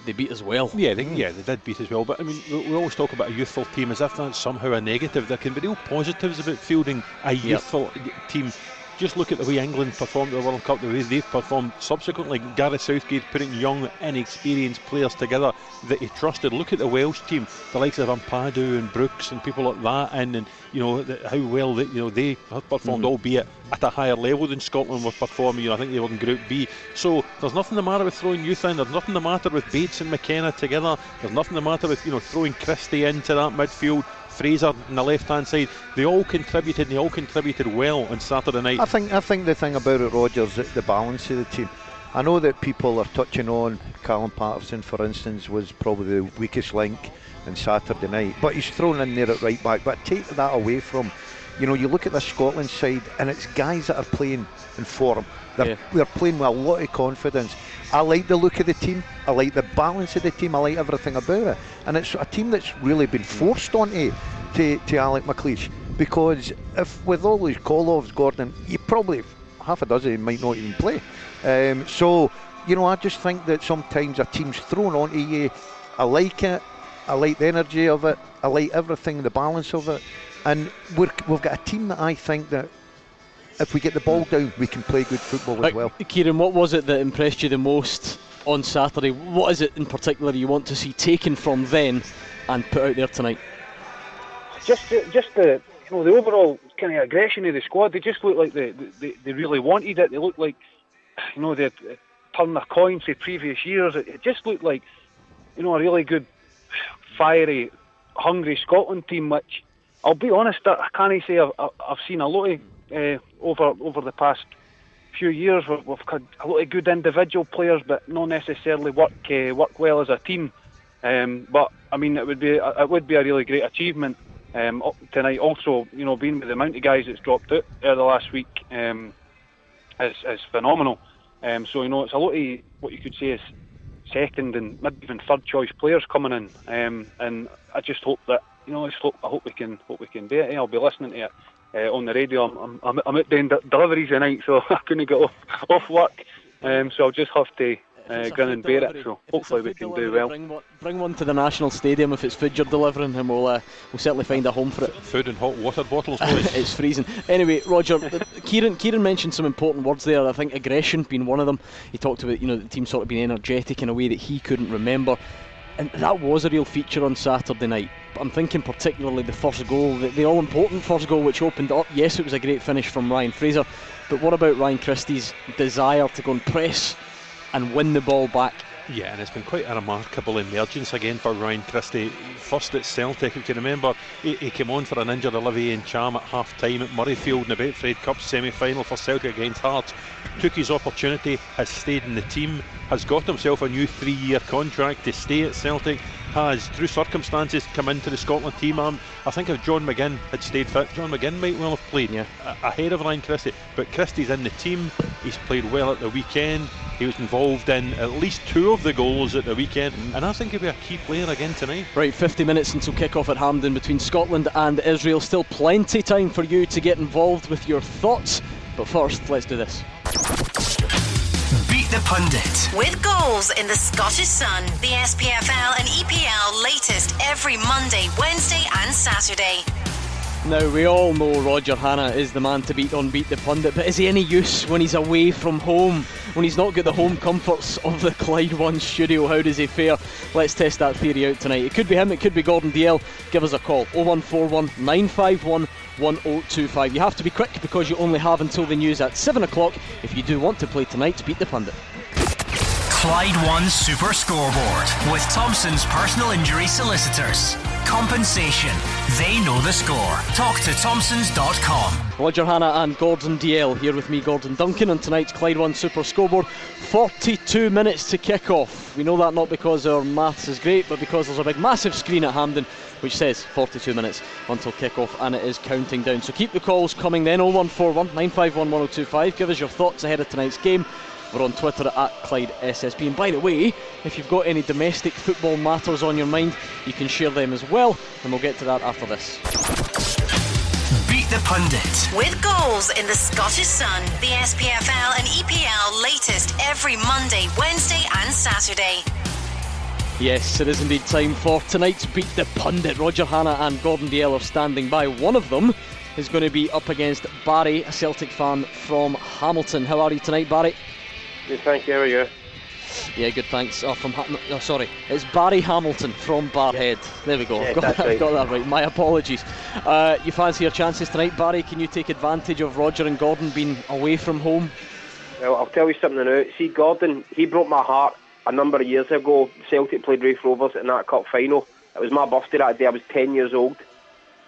they beat us well. Yeah, they, yeah, they did beat as well. But I mean, we, we always talk about a youthful team as if that's somehow a negative. There can be real positives about fielding a youthful team. Just look at the way England performed at the World Cup, the way they've performed subsequently. Gareth Southgate putting young, inexperienced players together that he trusted. Look at the Welsh team, the likes of Ampadu and Brooks and people like that, and, and you know the, how well they, you know they have performed, Mhm. albeit at a higher level than Scotland were performing. You know, I think they were in Group B. So there's nothing the matter with throwing youth in. There's nothing the matter with Bates and McKenna together. There's nothing the matter with you know throwing Christie into that midfield. Fraser on the left hand side, they all contributed. and They all contributed well on Saturday night. I think I think the thing about it, Rogers, the balance of the team. I know that people are touching on Callum Paterson, for instance, was probably the weakest link on Saturday night, but he's thrown in there at right back. But take that away from, you know, you look at the Scotland side, and it's guys that are playing in form. They're, Yeah. they're playing with a lot of confidence. I like the look of the team. I like the balance of the team. I like everything about it. And it's a team that's really been forced onto to, to Alec McLeish. Because if with all these call-offs, Gordon, you probably half a dozen might not even play. Um, so you know, I just think that sometimes a team's thrown onto you. I like it. I like the energy of it. I like everything, the balance of it. And we're, we've got a team that I think that if we get the ball down, we can play good football as well. Kieran, what was it that impressed you the most on Saturday? What is it in particular you want to see taken from then and put out there tonight? just the, just the you know the overall kind of aggression of the squad. They just looked like they they, they really wanted it. They looked like you know they had turned their coin to previous years. It, it just looked like you know a really good, fiery, hungry Scotland team. Which I'll be honest, I can't say I've, I've seen a lot of uh, over over the past few years. We've, we've had a lot of good individual players, but not necessarily work uh, work well as a team. Um, but I mean, it would be it would be a really great achievement um, tonight. Also, you know, being with the amount of guys that's dropped out uh, the last week um, is, is phenomenal. Um, so you know, it's a lot of what you could say is second and maybe even third choice players coming in. Um, and I just hope that you know, I, just hope, I hope we can hope we can do it. I'll be listening to it uh, on the radio. I'm, I'm, I'm out doing de- deliveries tonight, so I couldn't get off, off work. Um, so I'll just have to uh, grin and bear it. So hopefully we can do well. Bring one, bring one to the National Stadium if it's food you're delivering, and we'll uh, we'll certainly find a home for it. Food and hot water bottles, please. it's freezing. Anyway, Roger, the, Kieran Kieran mentioned some important words there. I think aggression being one of them. He talked about you know the team sort of being energetic in a way that he couldn't remember, and that was a real feature on Saturday night. But I'm thinking particularly the first goal, the, the all important first goal which opened up. Yes, it was a great finish from Ryan Fraser, but what about Ryan Christie's desire to go and press and win the ball back? Yeah, and it's been quite a remarkable emergence again for Ryan Christie. First at Celtic, if you remember, he, he came on for an injured Olivier Ntcham at half time at Murrayfield in the Betfred Cup semi final for Celtic against Hearts. Took his opportunity, has stayed in the team, has got himself a new three year contract to stay at Celtic, has, through circumstances, come into the Scotland team. Um, I think if John McGinn had stayed fit, John McGinn might well have played yeah. a- ahead of Ryan Christie. But Christie's in the team, he's played well at the weekend, he was involved in at least two of the goals at the weekend, and I think he'll be a key player again tonight. Right, 50 minutes until kick-off at Hampden between Scotland and Israel. Still plenty time for you to get involved with your thoughts. But first, let's do this. Pundit. With goals in the Scottish Sun, the SPFL and EPL latest every Monday, Wednesday, and Saturday. Now, we all know Roger Hannah is the man to beat on Beat the Pundit, but is he any use when he's away from home? When he's not got the home comforts of the Clyde One studio? How does he fare? Let's test that theory out tonight. It could be him, it could be Gordon Dalziel. Give us a call 0141 951 1025. You have to be quick because you only have until the news at 7 o'clock if you do want to play tonight to Beat the Pundit. Clyde One Super Scoreboard with Thompson's personal injury solicitors. Compensation. They know the score. Talk to Thompsons.com. Roger Hannah and Gordon Dalziel here with me, Gordon Duncan, on tonight's Clyde One Super Scoreboard. 42 minutes to kick off. We know that not because our maths is great, but because there's a big, massive screen at Hampden which says 42 minutes until kick off, and it is counting down. So keep the calls coming then 0141 951 1025. Give us your thoughts ahead of tonight's game. We're on Twitter at Clyde SSB. And by the way, if you've got any domestic football matters on your mind, you can share them as well, and we'll get to that after this. Beat the Pundit. With goals in the Scottish Sun, the SPFL and EPL latest every Monday, Wednesday, and Saturday. Yes, it is indeed time for tonight's Beat the Pundit. Roger Hannah and Gordon Dalziel are standing by. One of them is going to be up against Barry, a Celtic fan from Hamilton. How are you tonight, Barry? Good, thank you. How are you? Yeah, good, thanks. Oh, from ha- no, sorry, it's Barry Hamilton from Barrhead. There we go. Yeah, I've, got that, I've right. got that right. My apologies. Uh, you fancy your chances tonight, Barry? Can you take advantage of Roger and Gordon being away from home? Well, I'll tell you something now. See, Gordon, he broke my heart a number of years ago. Celtic played Raith Rovers in that cup final. It was my birthday that day. I was 10 years old.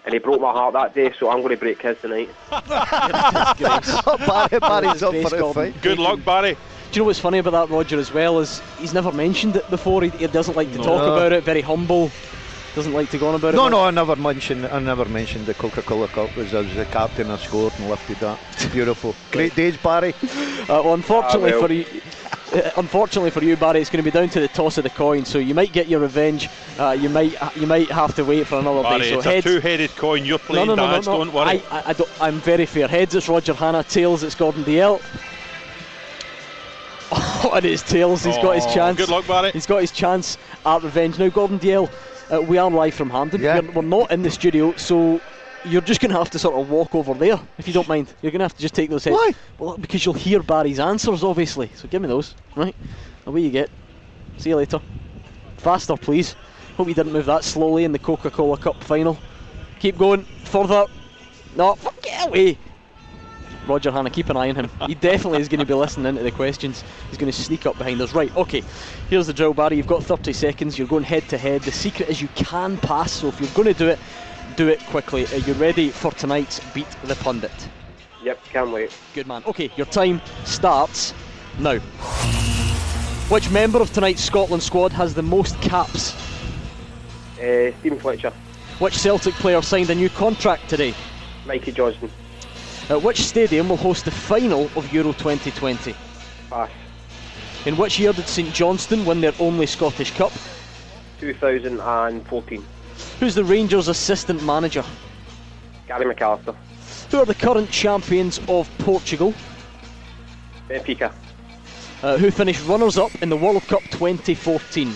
And he broke my heart that day, so I'm going to break his tonight. Barry, Barry's up for a fight. Good luck, Barry. Do you know what's funny about that, Roger, as well, is he's never mentioned it before. He, he doesn't like to No. talk about it. Very humble. Doesn't like to go on about it. No, no, I never mentioned. I never mentioned the Coca-Cola Cup. Was I was the captain. I scored and lifted that. Beautiful, great days, Barry. Uh, well, unfortunately Ah, well. for you. uh, Unfortunately for you, Barry, it's going to be down to the toss of the coin. So you might get your revenge. Uh, you might you might have to wait for another Barry, day. So it's a heads, two-headed coin. You're playing no, no, no, dads. no. Don't worry. I, I, I don't, I'm very fair. Heads, it's Roger Hannah. Tails, it's Gordon Dalziel. Oh, it is tails. He's got his Oh, chance. Good luck, Barry. He's got his chance at revenge. Now, Gordon Dalziel, uh, we are live from Hampden. Yeah. We're, we're not in the studio, so you're just going to have to sort of walk over there, if you don't mind. You're going to have to just take those heads. Why? Well, because you'll hear Barry's answers, obviously. So give me those, right? Away you get. See you later. Faster, please. Hope you didn't move that slowly in the Coca-Cola Cup final. Keep going. Further. No, fuck, get away. Roger Hannah, keep an eye on him. He definitely is going to be listening to the questions. He's going to sneak up behind us. Right, okay. Here's the drill, Barry. You've got 30 seconds. You're going head to head. The secret is you can pass, so if you're going to do it, do it quickly. Are you ready for tonight's Beat the Pundit? Yep, can't wait. Good man. Okay, your time starts now. Which member of tonight's Scotland squad has the most caps? Uh, Steven Fletcher, Which Celtic player signed a new contract today? Mikey Johnston, Uh, which stadium will host the final of Euro 2020? pass. In which year did St Johnstone win their only Scottish Cup? 2014. Who's the Rangers' assistant manager? Gary McAllister, Who are the current champions of Portugal? Benfica, Uh, who finished runners up in the World Cup 2014?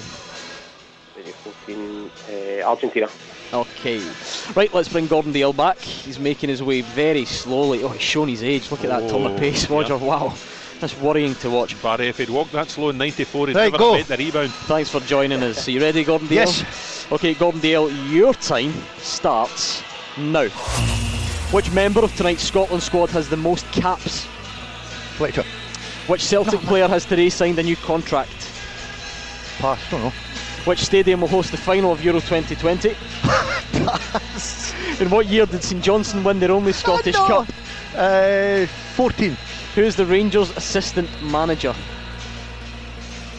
2014, uh, Argentina. Okay. Right, let's bring Gordon Dalziel back. He's making his way very slowly. Oh, he's shown his age. Look at that turn of Oh, pace, yeah. Roger. Wow. That's worrying to watch. Barry, if he'd walked that slow in 94, he'd Right, never go. have made the rebound. Thanks for joining us. Are you ready, Gordon Dalziel? Yes. Okay, Gordon Dalziel, your time starts now. Which member of tonight's Scotland squad has the most caps? Fletcher. Which Celtic player has today signed a new contract? Pass, don't know. Which stadium will host the final of Euro 2020? In what year did St Johnstone win their only Scottish no. Cup? Uh, 14. Who's the Rangers assistant manager?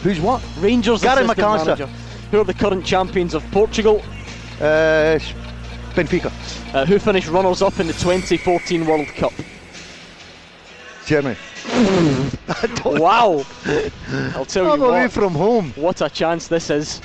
Who's what? Rangers Gary assistant McAllister. manager. Who are the current champions of Portugal? Uh, Benfica. Uh, who finished runners up in the 2014 World Cup? Germany. wow! I'll tell I'm you away what. from home. What a chance this is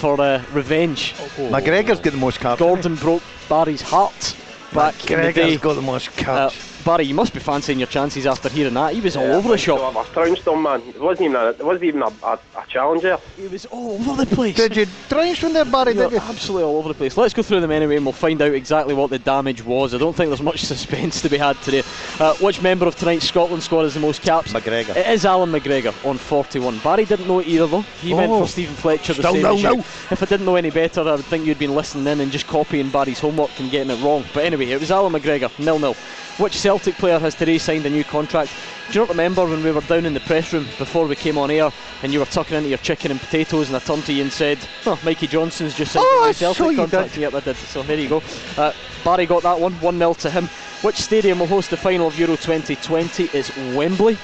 for uh, revenge. McGregor's got the most caps. Gordon broke Barry's heart back in the McGregor's day. got the most caps. Uh, Barry, you must be fancying your chances after hearing that. He was all over the shop. I trounced him, man. It wasn't even a, it wasn't even a, a, a challenge there. He was all over the place. Did you drown from there, Barry? You're Did you? absolutely all over the place. Let's go through them anyway and we'll find out exactly what the damage was. I don't think there's much suspense to be had today. Uh, which member of tonight's Scotland squad has the most caps? McGregor. It is Allan McGregor on 41. Barry didn't know it either though. He went Oh. for Steven Fletcher the Still same no, as no. If I didn't know any better, I would think you'd been listening in and just copying Barry's homework and getting it wrong. But anyway, it was Allan McGregor, nil nil. Which Celtic player has today signed a new contract? Do you not remember when we were down in the press room before we came on air and you were tucking into your chicken and potatoes and I turned to you and said, oh, Mikey Johnston's just signed Oh, a new Celtic contract. did. Yep, I did. So there you go. Uh, Barry got that one, 1 0 to him. Which stadium will host the final of Euro 2020 is Wembley.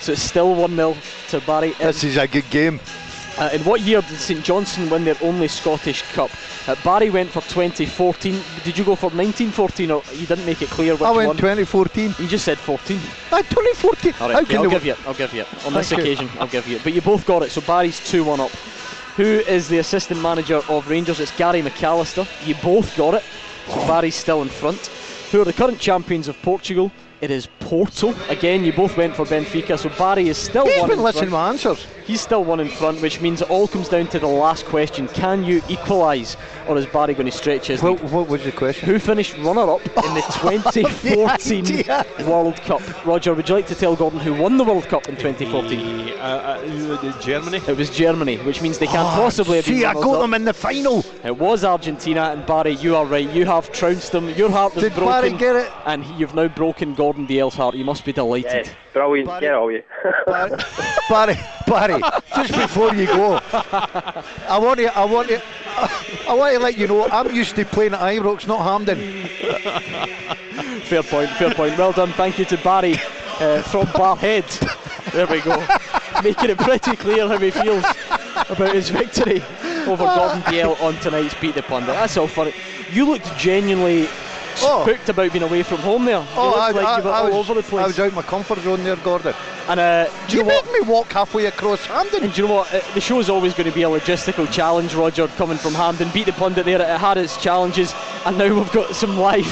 So it's still 1 0 to Barry. This is a good game. Uh, in what year did St Johnstone win their only Scottish Cup? Uh, Barry went for 2014. Did you go for 1914 or you didn't make it clear which I went one? 2014. You just said 14. I 2014. All right, can I'll give you it. I'll give you it. On this occasion, I'll give you it. But you both got it, so Barry's 2 1 up. Who is the assistant manager of Rangers? It's Gary McAllister. You both got it, so Barry's still in front. Who are the current champions of Portugal? It is Porto. Again, you both went for Benfica, so Barry is still He's one been in listening front. my answers. He's still one in front, which means it all comes down to the last question. Can you equalise, or is Barry going to stretch his What, what was the question? Who finished runner-up in the 2014 idea. World Cup? Roger, would you like to tell Gordon who won the World Cup in 2014? Uh, uh, Germany. It was Germany, which means they can't Oh, possibly have been See, I got up. them in the final. It was Argentina, and Barry, you are right. You have trounced them. Your heart was Did broken, Barry get it? and you've now broken Gordon Dalziel's heart. You must be delighted. Yes, brilliant. Barry- Get all you. Barry, Barry, Barry, just before you go, I want to, I want to, I want to let you know I'm used to playing at Ibrox, not Hampden. Fair point, fair point. Well done. Thank you to Barry uh, from Barrhead. There we go. Making it pretty clear how he feels about his victory over Gordon Dalziel on tonight's Beat the Pundit. That's all funny. You looked genuinely Oh. spooked about being away from home there. You Oh, looked I, like I, you were I all was, over the place. I was out of my comfort zone there, Gordon. and uh, do you You know what? made me walk halfway across Hampden. And do you know what? Uh, the show's always going to be a logistical challenge, Roger, coming from Hampden. Beat the pundit there, it had its challenges, and now we've got some live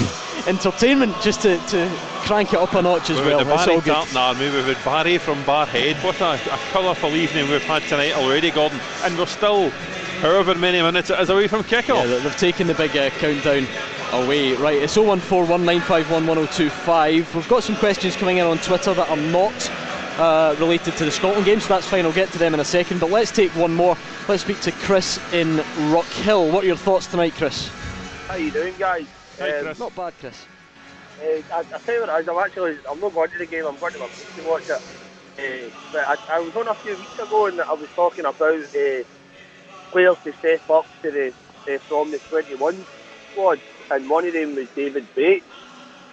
entertainment just to, to crank it up a notch as We've well. the That's Barry all good. Tartan Army, we've had Barry from Barrhead. What a, a colourful evening we've had tonight already, Gordon. And we're still, however many minutes it is away from kick-off. Yeah, they- they've taken the big uh, countdown away. Right, it's 01419511025. We've got some questions coming in on Twitter that are not uh, related to the Scotland game, so that's fine. I'll get to them in a second. But let's take one more. Let's speak to Chris in Rock Hill. What are your thoughts tonight, Chris? How you doing, guys? Um, Not bad, Chris. Uh, I, I tell you what, I'm actually I'm not going to the game. I'm going to my place to watch it. Uh, but I, I was on a few weeks ago and I was talking about uh, players to step up to the uh, from the 21 squad, and one of them was David Bates.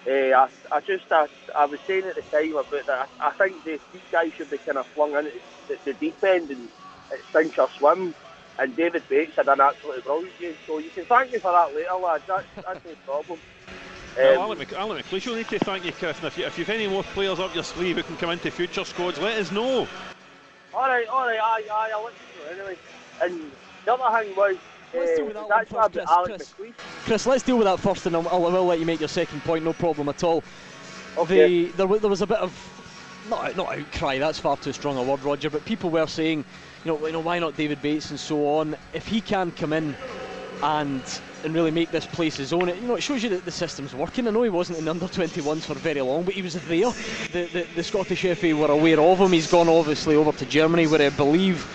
Uh, I, I just I, I was saying at the time about that. I, I think the, these guys should be kind of flung into the, the deep end and uh, sink or swim. And David Bates had an absolutely brilliant game. So you can thank me for that later, lads. That's, that's no problem. Well, Um, Alan, Mc, Alan McLeish will need to thank you, Chris. And if, you, if you've any more players up your sleeve who can come into future squads, let us know. All right, all right, aye, aye, I'll let you know anyway. And the other thing was, uh, Let's deal with that was one actually first, about Chris, Chris. Chris, let's deal with that first, and I'll, I'll, I will let you make your second point. No problem at all. Okay. The, there, there was a bit of not not outcry. That's far too strong a word, Roger. But people were saying, you know, you know, why not David Bates and so on? If he can come in and and really make this place his own. It, you know, it shows you that the system's working. I know he wasn't in the under 21s for very long, but he was there. The, the, the Scottish FA were aware of him. He's gone obviously over to Germany, where I believe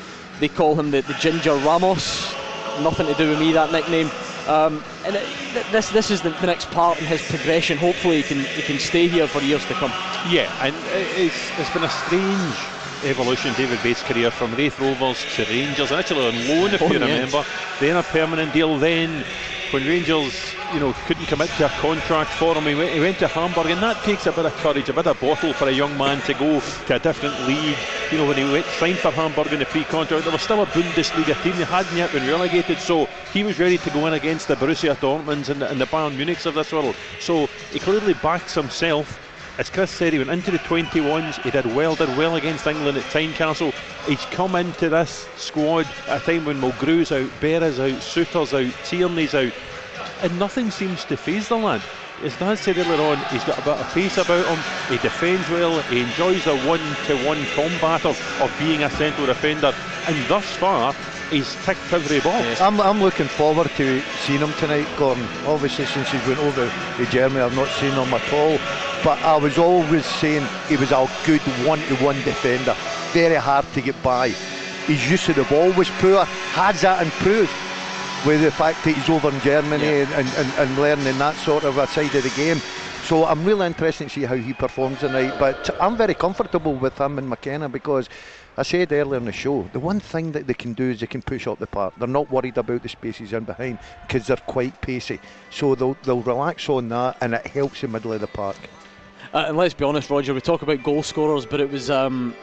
they call him the, the Ginger Ramos. Nothing to do with me that nickname. Um, and it, this this is the, the, next part in his progression. Hopefully, he can he can stay here for years to come. Yeah, and it's it's been a strange evolution David Bates' career from Raith Rovers to Rangers, initially on loan if oh, you remember, yes. then a permanent deal, then when Rangers, you know, couldn't commit to a contract for him, he went, he went to Hamburg, and that takes a bit of courage, a bit of bottle for a young man to go to a different league. You know, when he went signed for Hamburg in the pre-contract, there was still a Bundesliga team; they hadn't yet been relegated, so he was ready to go in against the Borussia Dortmunds and the, and the Bayern Munichs of this world. So he clearly backs himself as Chris said, he went into the 21s. He did well, did well against England at Tynecastle. He's come into this squad at a time when Mulgrew's out, Berra's out, Souttar's out, Tierney's out, and nothing seems to phase the lad. As Dan said earlier on, he's got a bit of pace about him. He defends well. He enjoys the one-to-one combat of, of being a central defender. And thus far, he's ticked every box. I'm, I'm looking forward to seeing him tonight, Gordon. Obviously, since he went over to Germany, I've not seen him at all. But I was always saying he was a good one-to-one defender. Very hard to get by. His use of the ball was poor. Has that improved? With the fact that he's over in Germany yeah. and, and, and learning that sort of a side of the game. So I'm really interested to see how he performs tonight. But I'm very comfortable with him and McKenna because I said earlier in the show, the one thing that they can do is they can push up the park. They're not worried about the spaces in behind because they're quite pacey. So they'll, they'll relax on that and it helps the middle of the park. Uh, and let's be honest, Roger, we talk about goal scorers, but it was, um,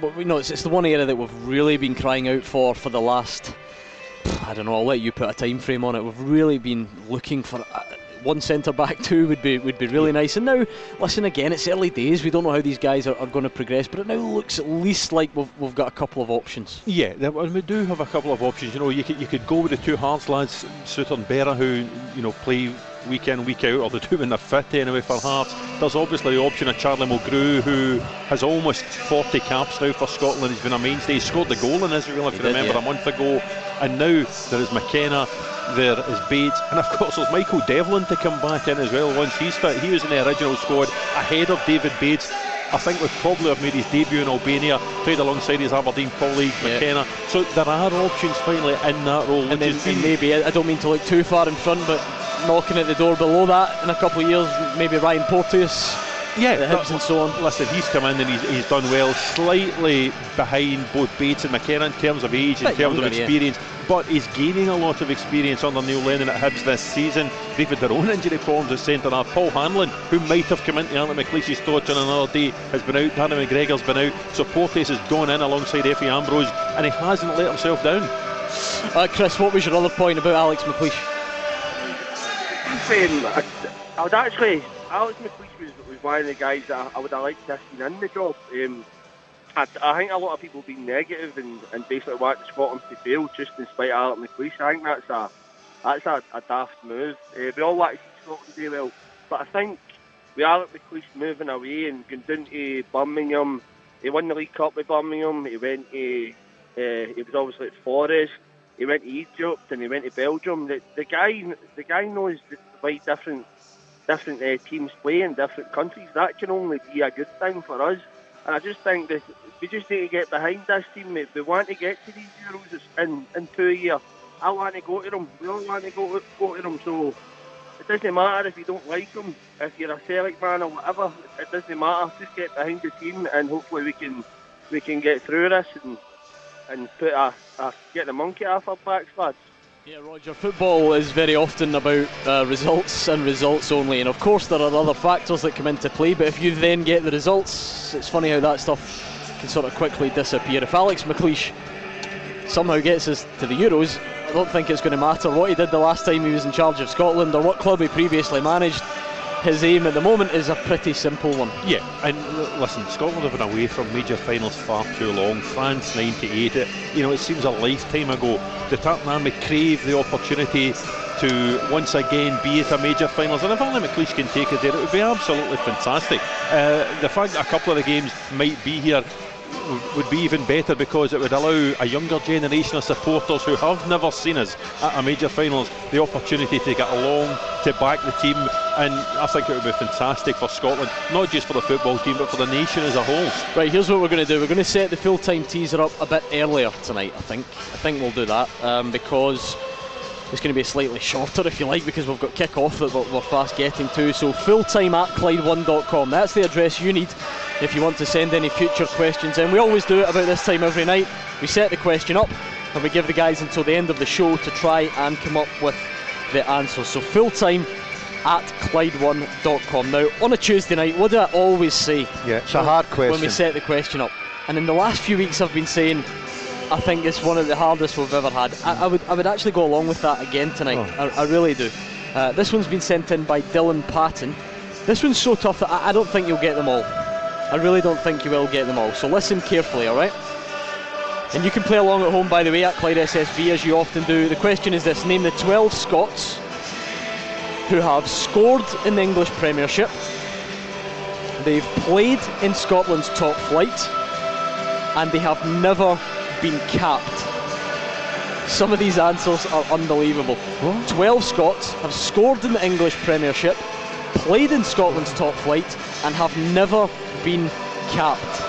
but we know it's, it's the one area that we've really been crying out for for the last. I don't know. I'll let you put a time frame on it. We've really been looking for. Uh, One centre back too would be would be really nice. And now, listen again, it's early days. We don't know how these guys are, are going to progress, but it now looks at least like we've, we've got a couple of options. Yeah, we do have a couple of options. You know, you could you could go with the two Hearts lads, Souttar and Berra, who you know play week in, week out, or the two in they're fit anyway for Hearts. There's obviously the option of Charlie Mulgrew, who has almost 40 caps now for Scotland. He's been a mainstay. He scored the goal in Israel, if he you did, remember, yeah. a month ago. And now there is McKenna, there is Bates, and of course there's Michael Devlin to come back in as well once he's fit. He was in the original squad ahead of David Bates. I think would probably have made his debut in Albania, played alongside his Aberdeen colleague yeah. McKenna. So there are options finally in that role. And then and maybe I don't mean to look too far in front, but knocking at the door below that in a couple of years, maybe Ryan Porteous. Yeah, the Hibs and so on. Listen, he's come in and he's, he's done well, slightly behind both Bates and McKenna in terms of age, in terms younger, of experience, yeah. but he's gaining a lot of experience under Neil Lennon at Hibs this season. They've had their own injury problems at centre half. Paul Hanlon, who might have come into Andy McLeish's thoughts on another day, has been out. Danny McGregor's been out. So Porteous has gone in alongside Efe Ambrose, and he hasn't let himself down. Uh, Chris, what was your other point about Alex McLeish? Um, I, I would actually, Alex McLeish was, was one of the guys that I, would have liked to have seen in the job. Um, I, I, think a lot of people being negative and, and basically want Scotland to fail just in spite of Alex McLeish. I think that's a that's a, a daft move. Uh, we all want to see Scotland do well, but I think with Alex McLeish moving away and going down to Birmingham, he won the League Cup with Birmingham. He went to, uh, he was obviously at Forest. He went to Egypt and he went to Belgium. The, the guy, the guy knows the why different different uh, teams play in different countries. That can only be a good thing for us. And I just think that we just need to get behind this team. Mate. We want to get to these Euros in, in two years. I want to go to them. We all want to go, go to them. So it doesn't matter if you don't like them, if you're a Celtic man or whatever. It doesn't matter. Just get behind the team, and hopefully we can we can get through this and and put a, a get the monkey off our backs, lads. Yeah, Roger, football is very often about uh, results and results only, and of course there are other factors that come into play, but if you then get the results, it's funny how that stuff can sort of quickly disappear. If Alex McLeish somehow gets us to the Euros, I don't think it's going to matter what he did the last time he was in charge of Scotland or what club he previously managed his aim at the moment is a pretty simple one. Yeah, and listen, Scotland have been away from major finals far too long. France 98, it, you know, it seems a lifetime ago. The Tartan Army crave the opportunity to once again be at a major finals. And if Ali McLeish can take it there, it would be absolutely fantastic. Uh, the fact that a couple of the games might be here would be even better because it would allow a younger generation of supporters who have never seen us at a major finals the opportunity to get along, to back the team, and I think it would be fantastic for Scotland, not just for the football team but for the nation as a whole. Right, here's what we're going to do. We're going to set the full-time teaser up a bit earlier tonight. I think. I think we'll do that um, because it's going to be slightly shorter, if you like, because we've got kick-off that we're, we're fast getting to. So full-time at Clyde1.com. That's the address you need if you want to send any future questions in. We always do it about this time every night. We set the question up and we give the guys until the end of the show to try and come up with the answers. So full-time at Clyde1.com. Now, on a Tuesday night, what do I always say? Yeah, it's a hard question. When we set the question up. And in the last few weeks, I've been saying I think it's one of the hardest we've ever had. I, I would I would actually go along with that again tonight. Oh. I, I, really do. Uh, this one's been sent in by Dylan Patton. This one's so tough that I, I don't think you'll get them all. I really don't think you will get them all. So listen carefully, all right? And you can play along at home, by the way, at Clyde SSB as you often do. The question is this: Name the 12 Scots who have scored in the English Premiership. They've played in Scotland's top flight, and they have never been capped. Some of these answers are unbelievable. What? 12 Scots have scored in the English Premiership, played in Scotland's top flight, and have never been capped.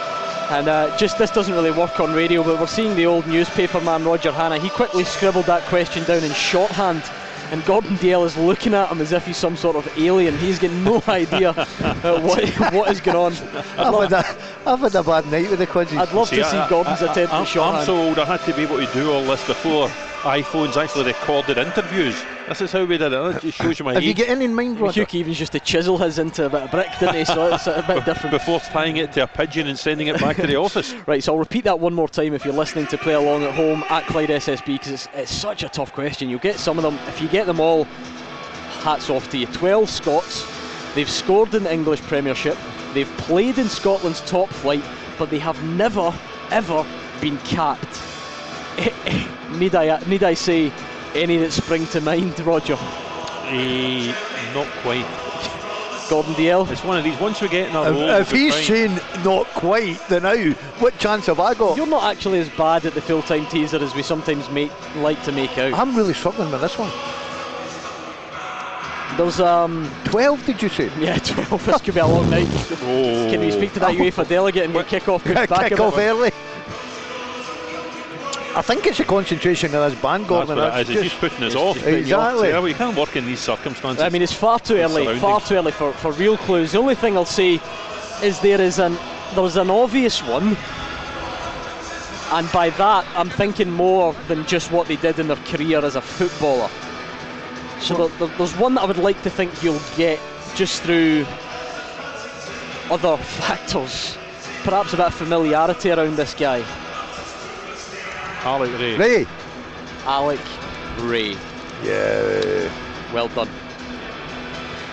And uh, just this doesn't really work on radio, but we're seeing the old newspaper man Roger Hannah. He quickly scribbled that question down in shorthand and Gordon Dalziel is looking at him as if he's some sort of alien. He's got no idea uh, what what is going on. I've had, a, I've had a bad night with the quizzes. I'd love see, to see I, Gordon's I, attempt I, at shorthand. I'm so old. I had to be able to do all this before iPhones actually recorded interviews. This is how we did it. It just shows you my Have age. you got any in mind, Roger? Hugh Keevins used to chisel his into a bit of brick, didn't he? So it's a bit different. Before tying it to a pigeon and sending it back to the office. Right, so I'll repeat that one more time if you're listening to play along at home at Clyde SSB because it's, it's such a tough question. You'll get some of them. If you get them all, hats off to you. 12 Scots. They've scored in the English Premiership. They've played in Scotland's top flight, but they have never, ever been capped. need I need I say any that spring to mind, Roger? Uh, not quite. Gordon Dalziel. It's one of these. Once we get in our if, role, if he's saying not quite, then now what chance have I got? You're not actually as bad at the full-time teaser as we sometimes make like to make out. I'm really struggling with this one. There's um 12, did you say? Yeah, 12. This could be a long night. Oh. Can we speak to that UEFA delegate and get kick off back kick off early? I think it's a concentration of this band, Gordon. That's what it is. It's just putting us off. Exactly. Yeah, we can't work in these circumstances. I mean, it's far too early. Far too early for, for real clues. The only thing I'll say is there is an there's an obvious one, and by that I'm thinking more than just what they did in their career as a footballer. So there, there's one that I would like to think you'll get just through other factors. Perhaps a bit of familiarity around this guy. Alec Rae. Ray. Alec Rae. Yeah. Well done.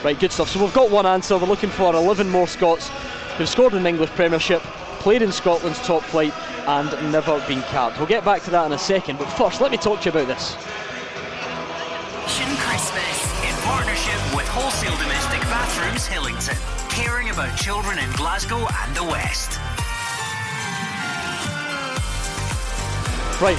Right, good stuff. So we've got one answer. We're looking for 11 more Scots who've scored in the English Premiership, played in Scotland's top flight, and never been capped. We'll get back to that in a second, but first, let me talk to you about this. Christmas in partnership with Wholesale Domestic Bathrooms Hillington, caring about children in Glasgow and the West. Right,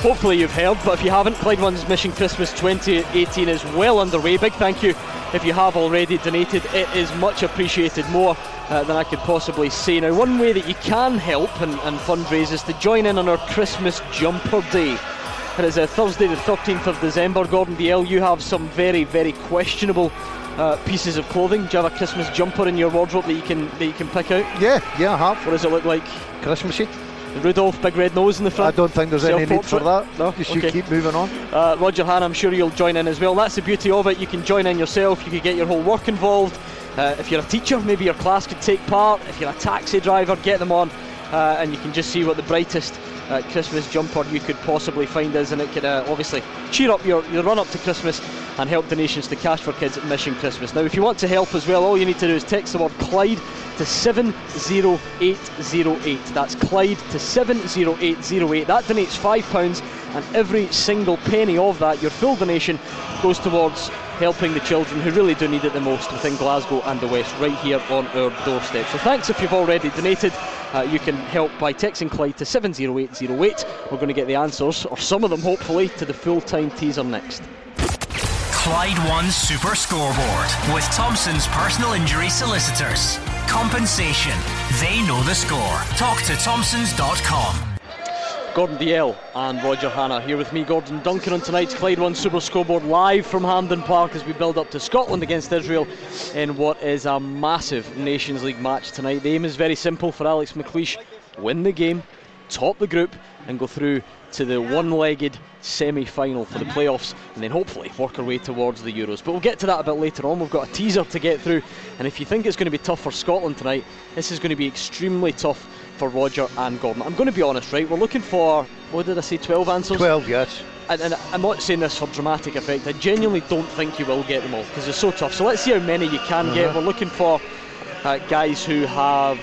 hopefully you've heard, but if you haven't, Clyde One's Mission Christmas 2018 is well underway. Big thank you if you have already donated. It is much appreciated, more uh, than I could possibly say. Now, one way that you can help and, and fundraise is to join in on our Christmas Jumper Day. It is a Thursday, the 13th of December. Gordon Dalziel, you have some very, very questionable uh, pieces of clothing. Do you have a Christmas jumper in your wardrobe that you can that you can pick out? Yeah, yeah, I have. What does it look like? Christmassy. Rudolph big red nose in the front. I don't think there's any need for that. No, just okay. keep moving on. Uh, Roger Han, I'm sure you'll join in as well. That's the beauty of it. You can join in yourself. You can get your whole work involved. Uh, if you're a teacher, maybe your class could take part. If you're a taxi driver, get them on, uh, and you can just see what the brightest uh, Christmas jumper you could possibly find is, and it could uh, obviously cheer up your, your run up to Christmas and help donations to Cash for Kids at Mission Christmas. Now, if you want to help as well, all you need to do is text the word Clyde to 70808. That's Clyde to 70808. That donates £5, and every single penny of that, your full donation, goes towards helping the children who really do need it the most within Glasgow and the West, right here on our doorstep. So thanks if you've already donated. Uh, you can help by texting Clyde to 70808. We're going to get the answers, or some of them hopefully, to the full time teaser next. Clyde One Super Scoreboard with Thompson's personal injury solicitors. Compensation. They know the score. Talk to Thompsons.com. Gordon Dalziel and Roger Hannah here with me, Gordon Duncan, on tonight's Clyde One Super Scoreboard live from Hampden Park as we build up to Scotland against Israel in what is a massive Nations League match tonight. The aim is very simple for Alex McLeish win the game, top the group, and go through to the one legged semi final for the playoffs and then hopefully work our way towards the Euros. But we'll get to that a bit later on. We've got a teaser to get through, and if you think it's going to be tough for Scotland tonight, this is going to be extremely tough for Roger and Gordon. I'm going to be honest, right? We're looking for, what did I say, 12 answers? 12, yes. And, and I'm not saying this for dramatic effect. I genuinely don't think you will get them all because it's so tough. So let's see how many you can uh-huh. get. We're looking for uh, guys who have.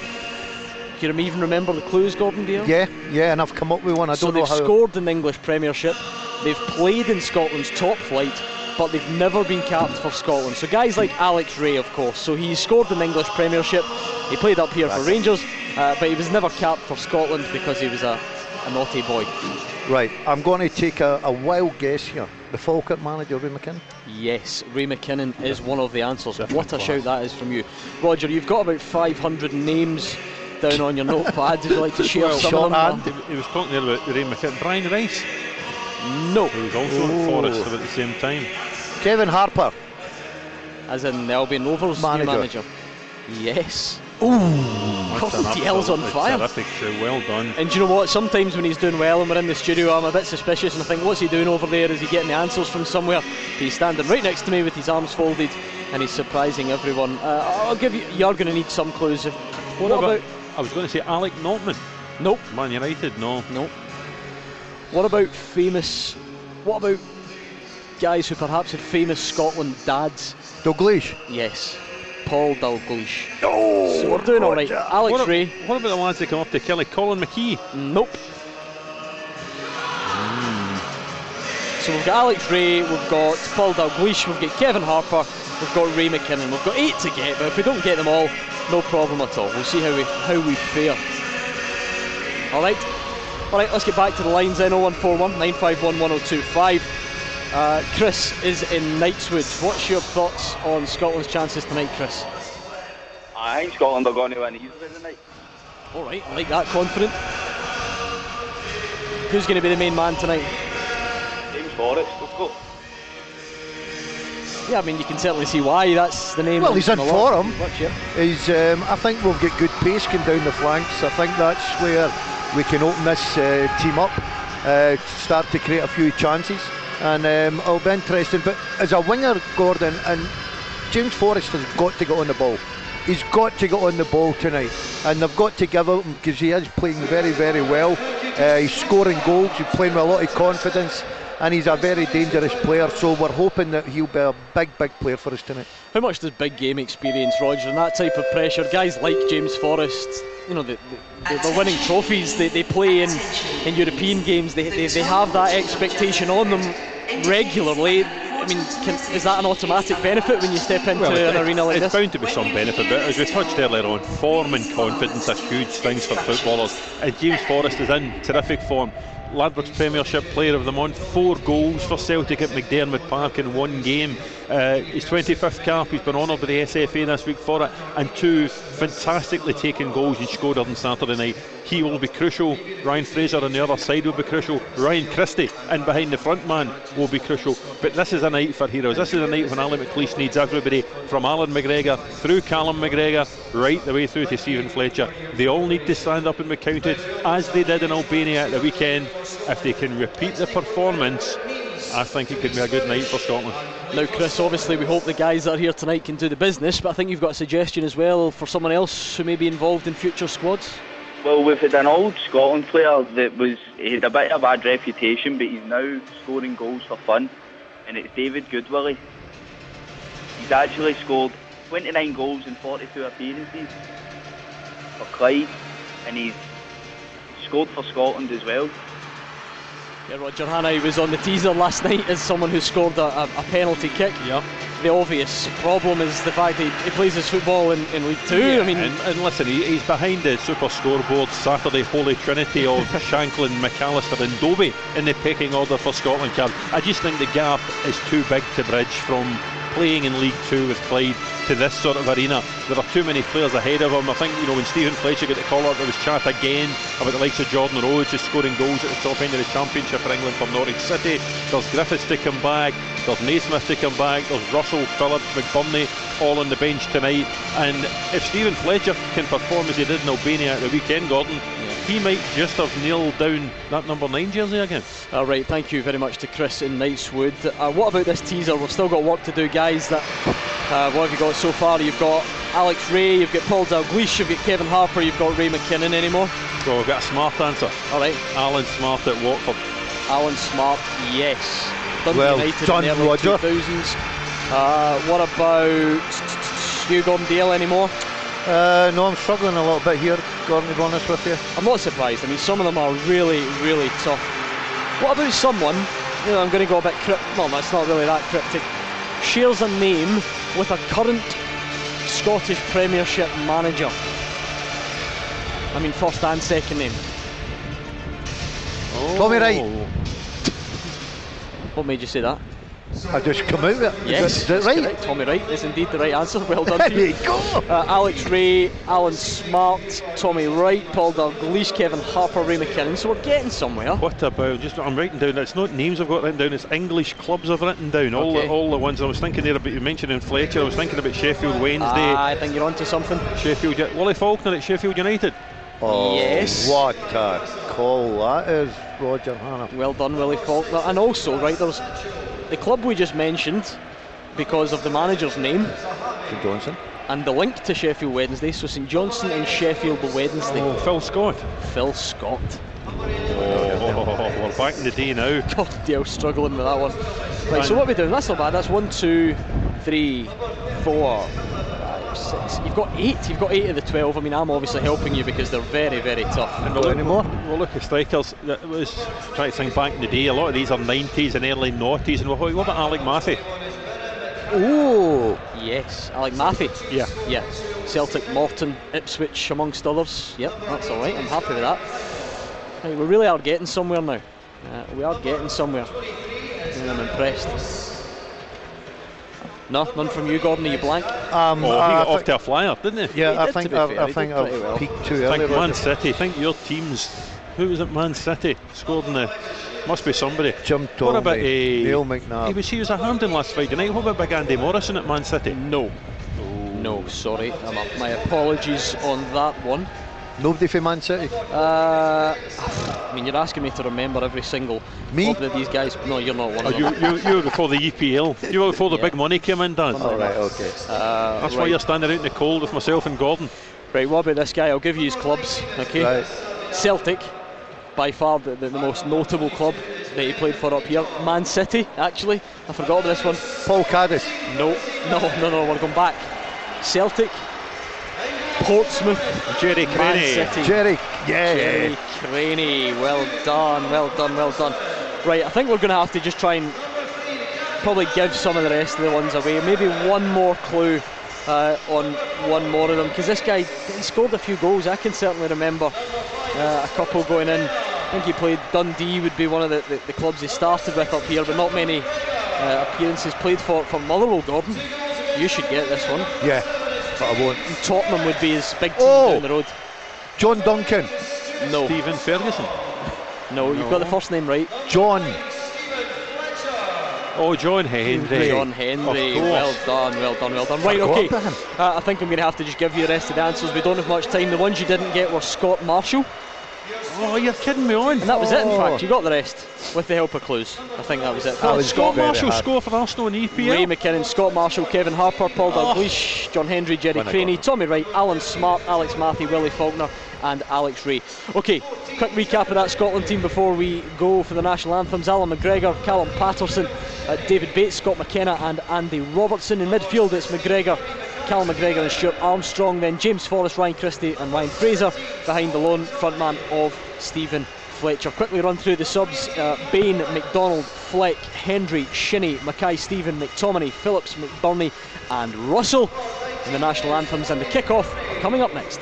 Do you even remember the clues, Gordon Dalziel? Yeah, yeah, and I've come up with one. I so don't know how. they've scored in the English Premiership. They've played in Scotland's top flight, but they've never been capped for Scotland. So guys like Alex Rae, of course. So he scored in the English Premiership. He played up here That's for Rangers. Uh, but he was never capped for Scotland because he was a, a naughty boy. Right, I'm going to take a, a wild guess here. The Falkirk manager, Ray McKinnon? Yes, Ray McKinnon is one of the answers. What a shout that is from you. Roger, you've got about 500 names down on your notepad. Would you like to share well, some of them? He was talking there about Ray McKinnon. Brian Rice? No. He was also oh. at Forest at the same time. Kevin Harper? As in the Albion Rovers manager. manager. Yes. Ooh, oh, Dalziel's on fire. Terrific show, well done. And do you know what? Sometimes when he's doing well and we're in the studio, I'm a bit suspicious and I think, what's he doing over there? Is he getting the answers from somewhere? He's standing right next to me with his arms folded and he's surprising everyone. Uh, I'll give you, you're going to need some clues. What, what about, about, I was going to say Alec Notman. Nope. Man United, no. Nope. What about famous, what about guys who perhaps had famous Scotland dads? Dalglish? Yes. Paul Dalglish. Oh, so we're doing all right. Alex what, Rae. What about the lads that come up to Caley? Colin McKee? Nope. Mm. So we've got Alex Rae, we've got Paul Dalglish, we've got Kevin Harper, we've got Ray McKinnon. We've got eight to get, but if we don't get them all, no problem at all. We'll see how we how we fare. All right. All right, let's get back to the lines then 0141 951 1025. Uh, Chris is in Knightswood. What's your thoughts on Scotland's chances tonight, Chris? I think Scotland are going to win easily tonight. All right, I like that confident. Who's going to be the main man tonight? James Forrest, of course. Yeah, I mean you can certainly see why. That's the name. Well, he's in form. Yeah. He's. Um, I think we'll get good pace going down the flanks. I think that's where we can open this uh, team up, uh, start to create a few chances and um, it'll be interesting. But as a winger, Gordon and James Forrest has got to get on the ball. He's got to get on the ball tonight, and they've got to give him because he is playing very, very well. Uh, he's scoring goals. He's playing with a lot of confidence and he's a very dangerous player. So we're hoping that he'll be a big, big player for us tonight. How much does big game experience, Roger, and that type of pressure? Guys like James Forrest, you know, they, are winning trophies. They, they play in, in European games. They, they, they have that expectation on them regularly. I mean, can, is that an automatic benefit when you step into well, an arena like it's this? It's bound to be some benefit, but as we touched earlier on, form and confidence are huge things for footballers. And James Forrest is in terrific form. Ladbrokes Premiership Player of the Month, four goals for Celtic at McDiarmid Park in one game. Uh, his 25th cap, he's been honoured by the SFA this week for it, and two fantastically taken goals he scored on Saturday night. He will be crucial. Ryan Fraser on the other side will be crucial. Ryan Christie in behind the front man will be crucial. But this is a night for heroes. This is a night when Alan McLeish needs everybody from Allan McGregor through Callum McGregor right the way through to Steven Fletcher. They all need to stand up and be counted as they did in Albania at the weekend. If they can repeat the performance, I think it could be a good night for Scotland. Now, Chris, obviously we hope the guys that are here tonight can do the business, but I think you've got a suggestion as well for someone else who may be involved in future squads. Well, we've had an old Scotland player that was he had a bit of a bad reputation, but he's now scoring goals for fun. and it's David Goodwillie. He's actually scored 29 goals in 42 appearances for Clyde, and he's scored for Scotland as well. Yeah, Roger Hannah was on the teaser last night as someone who scored a, a, a penalty kick. Yeah. The obvious problem is the fact that he, he plays his football in, in League Two. Yeah, I mean, and, and listen, he, he's behind the super scoreboard Saturday Holy Trinity of Shankland, McAllister, and Dobbie in the pecking order for Scotland card. I just think the gap is too big to bridge from playing in League Two with Clyde to this sort of arena. There are too many players ahead of him. I think you know when Steven Fletcher got the call up, there was chat again about the likes of Jordan Rhodes just scoring goals at the top end of the championship for England from Norwich City. There's Griffiths to come back. There's Naismith to come back. There's Russell, Phillips, McBurnie all on the bench tonight. And if Steven Fletcher can perform as he did in Albania at the weekend, Gordon, he might just have nailed down that number nine jersey again. All right, thank you very much to Chris in Knightswood. Uh, what about this teaser? We've still got work to do, guys. That uh, what have you got so far? You've got Alex Rae, you've got Paul Dalglish, you've got Kevin Harper, you've got Ray McKinnon anymore. So we've got a smart answer. All right, Alan Smart at Watford. Alan Smart, yes. Dundee Well United done, in the early Roger. 2000s. Uh, what about Hugh Gordon Dale anymore? Uh, no, I'm struggling a little bit here, Gordon, to be honest with you. I'm not surprised. I mean, some of them are really, really tough. What about someone? You know, I'm going to go a bit cryptic. Well, that's not really that cryptic. Shares a name with a current Scottish Premiership manager. I mean, first and second name. Tommy Wright. What made you say that? I just come out with it. Yes, Is that that's right? correct. Tommy Wright is indeed the right answer. Well done. There to you. you go. Uh, Alex Rae, Alan Smart, Tommy Wright, Paul Dalglish, Kevin Harper, Ray McKinnon. So we're getting somewhere. What about just I'm writing down? It's not names I've got written down. It's English clubs I've written down. All Okay. the all the ones I was thinking there about. You mentioning Fletcher. I was thinking about Sheffield Wednesday. Ah, I think you're onto something. Sheffield. Willie Falconer at Sheffield United. Oh, Yes. What a call that is, Roger Hannah. Well done, Willie Falconer. And also, right, there's the club we just mentioned because of the manager's name St Johnstone. and the link to Sheffield Wednesday. So St Johnstone and Sheffield Wednesday. Oh, Phil Scott. Phil Scott. Oh, we're back in the day now. Oh, God, Dale struggling with that one. Right, so what are we doing? That's not bad. That's one, two, three, four, five, six. You've got eight. You've got eight of the twelve. I mean, I'm obviously helping you because they're very, very tough. Not anymore. Well, look at strikers. That was trying to think back in the day. A lot of these are 90s and early noughties. And what about Alec Mathie? Oh, yes. Alec Mathie. Yeah. Yeah. Celtic, Morton, Ipswich, amongst others. Yep, that's all right. I'm happy with that. Right, we really are getting somewhere now. Uh, we are getting somewhere. And I'm impressed. No, none from you, Gordon. Are you blank? Um, Oh, he I got off to a flyer, didn't he? Yeah, He I did, think to be I've, I think I've well. peaked too early. think Man Roger. City. think your team's. Who was it? Man City scored in the. Must be somebody. Jim What about Tolby, a Neil He was he was at Hampden last Friday night. What about Big Andy Morrison at Man City? No. No, sorry. My apologies on that one. Nobody for Man City. Uh, I mean, you're asking me to remember every single Me? club that these guys. No, you're not one Oh, of you, them. you, you were before the EPL. You were before the Yeah. big money came in, Dan. All right, okay. Uh, That's why you're standing out in the cold with myself and Gordon. Right, what about this guy? I'll give you his clubs, okay? Right. Celtic, by far the, the, the most notable club that he played for up here. Man City, actually. I forgot about this one. Paul Caddis. No, no, no, no, we're going back. Celtic, Portsmouth, Gerry Man Creaney. Gerry. Yeah. Gerry Creaney, well done, well done, well done. Right, I think we're going to have to just try and probably give some of the rest of the ones away. Maybe one more clue uh, on one more of them because this guy he scored a few goals. I can certainly remember uh, a couple going in. I think he played Dundee would be one of the, the, the clubs he started with up here, but not many uh, appearances played for for Motherwell. Gordon, you should get this one. Yeah, but I won't. And Tottenham would be his big team Oh! down the road. John Duncan. No, Stephen Ferguson. no, you've got the first name right. John. Oh, John Hendry. John Hendry, well done, well done, well done. Right, okay. Uh, I think I'm going to have to just give you the rest of the answers. We don't have much time. The ones you didn't get were Scott Marshall, Oh, you're kidding me on. and that was it. In Oh. fact, you got the rest with the help of clues. I think that was it. That was Scott very Marshall hard. score for Arsenal in EPL. Ray McKinnon, Scott Marshall, Kevin Harper, Paul Oh. Dalglish, John Hendry, Gerry When Creaney, Tommy Wright, Alan Smart, Alex Mathie, Willie Falconer, and Alex Rae. Okay, quick recap of that Scotland team before we go for the national anthems. Allan McGregor, Callum Paterson, uh, David Bates, Scott McKenna, and Andy Robertson. In midfield, it's McGregor, Callum McGregor and Stuart Armstrong. Then James Forrest, Ryan Christie, and Ryan Fraser behind the lone frontman of Steven Fletcher. Quickly run through the subs uh, Bain, McDonald, Fleck, Hendry, Shinnie, Mackay, Stephen, McTominay, Phillips, McBurnie, and Russell in the national anthems. And the kick-off coming up next.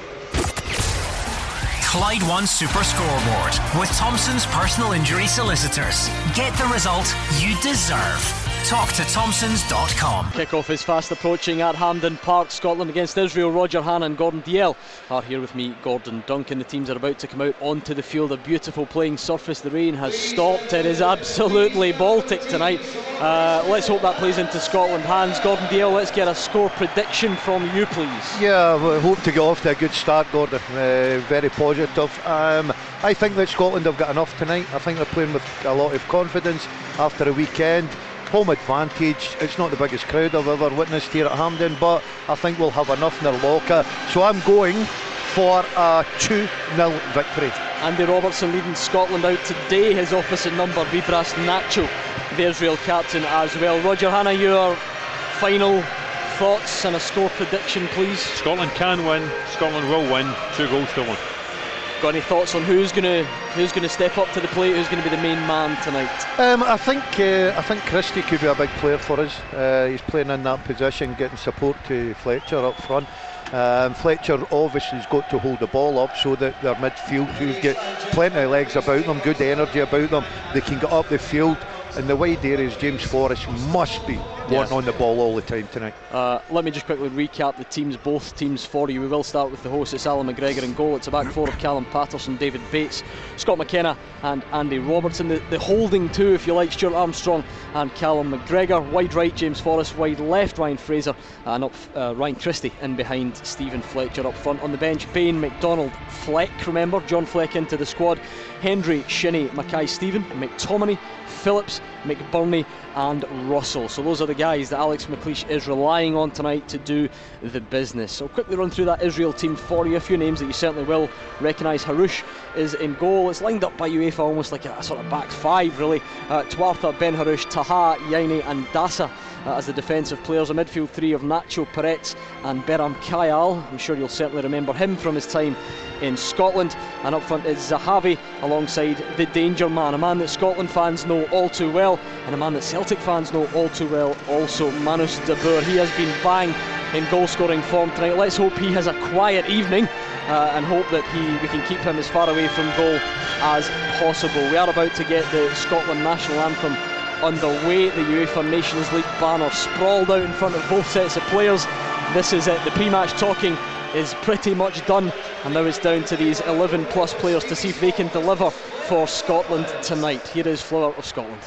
Clyde One Super Scoreboard with Thompson's personal injury solicitors. Get the result you deserve. Talk to Thompsons.com. Kick-off is fast approaching at Hampden Park, Scotland against Israel. Roger Hannah and Gordon Dalziel are here with me. Gordon Duncan. The teams are about to come out onto the field. A beautiful playing surface. The rain has stopped. It is absolutely Baltic tonight. Uh, let's hope that plays into Scotland hands. Gordon Dalziel, let's get a score prediction from you, please. Yeah, we hope to get off to a good start, Gordon. Uh, very positive. Um, I think that Scotland have got enough tonight. I think they're playing with a lot of confidence after a weekend home advantage. It's not the biggest crowd I've ever witnessed here at Hampden, but I think we'll have enough in their locker. So I'm going for a 2 0 victory. Andy Robertson leading Scotland out today. His opposite number, Bibras Natcho, the Israel captain as well. Roger Hannah, your final thoughts and a score prediction, please. Scotland can win. Scotland will win. Two goals to one. Got any thoughts on who's going to who's going to step up to the plate? Who's going to be the main man tonight? Um, I think uh, I think Christie could be a big player for us. Uh, he's playing in that position, getting support to Fletcher up front. Um, Fletcher obviously has got to hold the ball up so that their midfield, who's got plenty of legs about them, good energy about them, they can get up the field and the wide areas, James Forrest must be wanting on the ball all the time tonight. Uh, let me just quickly recap the teams, both teams for you. We will start with the host, it's Allan McGregor in goal. It's a back four of Callum Paterson, David Bates, Scott McKenna, and Andy Robertson. The, the holding two, if you like, Stuart Armstrong and Callum McGregor. Wide right, James Forrest. Wide left, Ryan Fraser. And up uh, Ryan Christie in behind Steven Fletcher up front. On the bench, Bain, McDonald, Fleck, remember, John Fleck into the squad. Hendry, Shinnie, Mackay, Stephen, McTominay, Phillips, McBurnie, and Russell. So those are the guys that Alex McLeish is relying on tonight to do the business. So quickly run through that Israel team for you. A few names that you certainly will recognise. Harush is in goal. It's lined up by UEFA almost like a, sort of back five, really. Uh, Tawatha, Ben Harush, Taha, Yaine, and Dasa as the defensive players. A midfield three of Natcho Peretz and Biram Kayal. I'm sure you'll certainly remember him from his time in Scotland. And up front is Zahavi alongside the Danger Man, a man that Scotland fans know all too well, and a man that Celtic fans know all too well also, Munas Dabbur. He has been bang in goal scoring form tonight. Let's hope he has a quiet evening. Uh, and hope that he we can keep him as far away from goal as possible. We are about to get the Scotland national anthem underway. The UEFA Nations League banner sprawled out in front of both sets of players. This is it. The pre-match talking is pretty much done, and now it's down to these 11 plus players to see if they can deliver for Scotland tonight. Here is Flower of Scotland.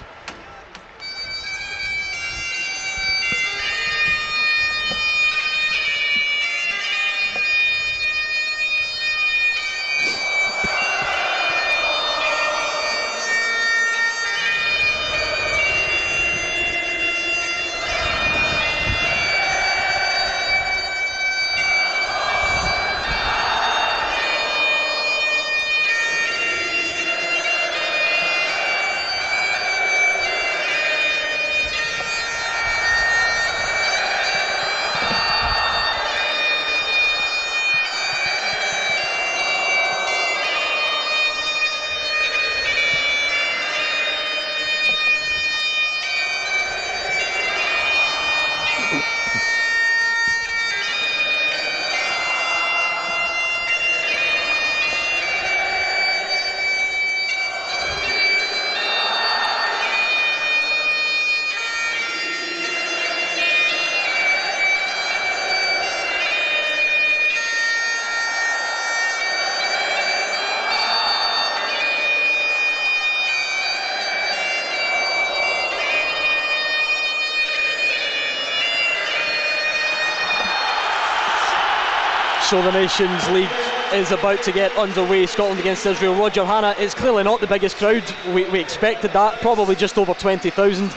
So the Nations League is about to get underway. Scotland against Israel. Roger Hannah, it's clearly not the biggest crowd. We, we expected that, probably just over 20,000.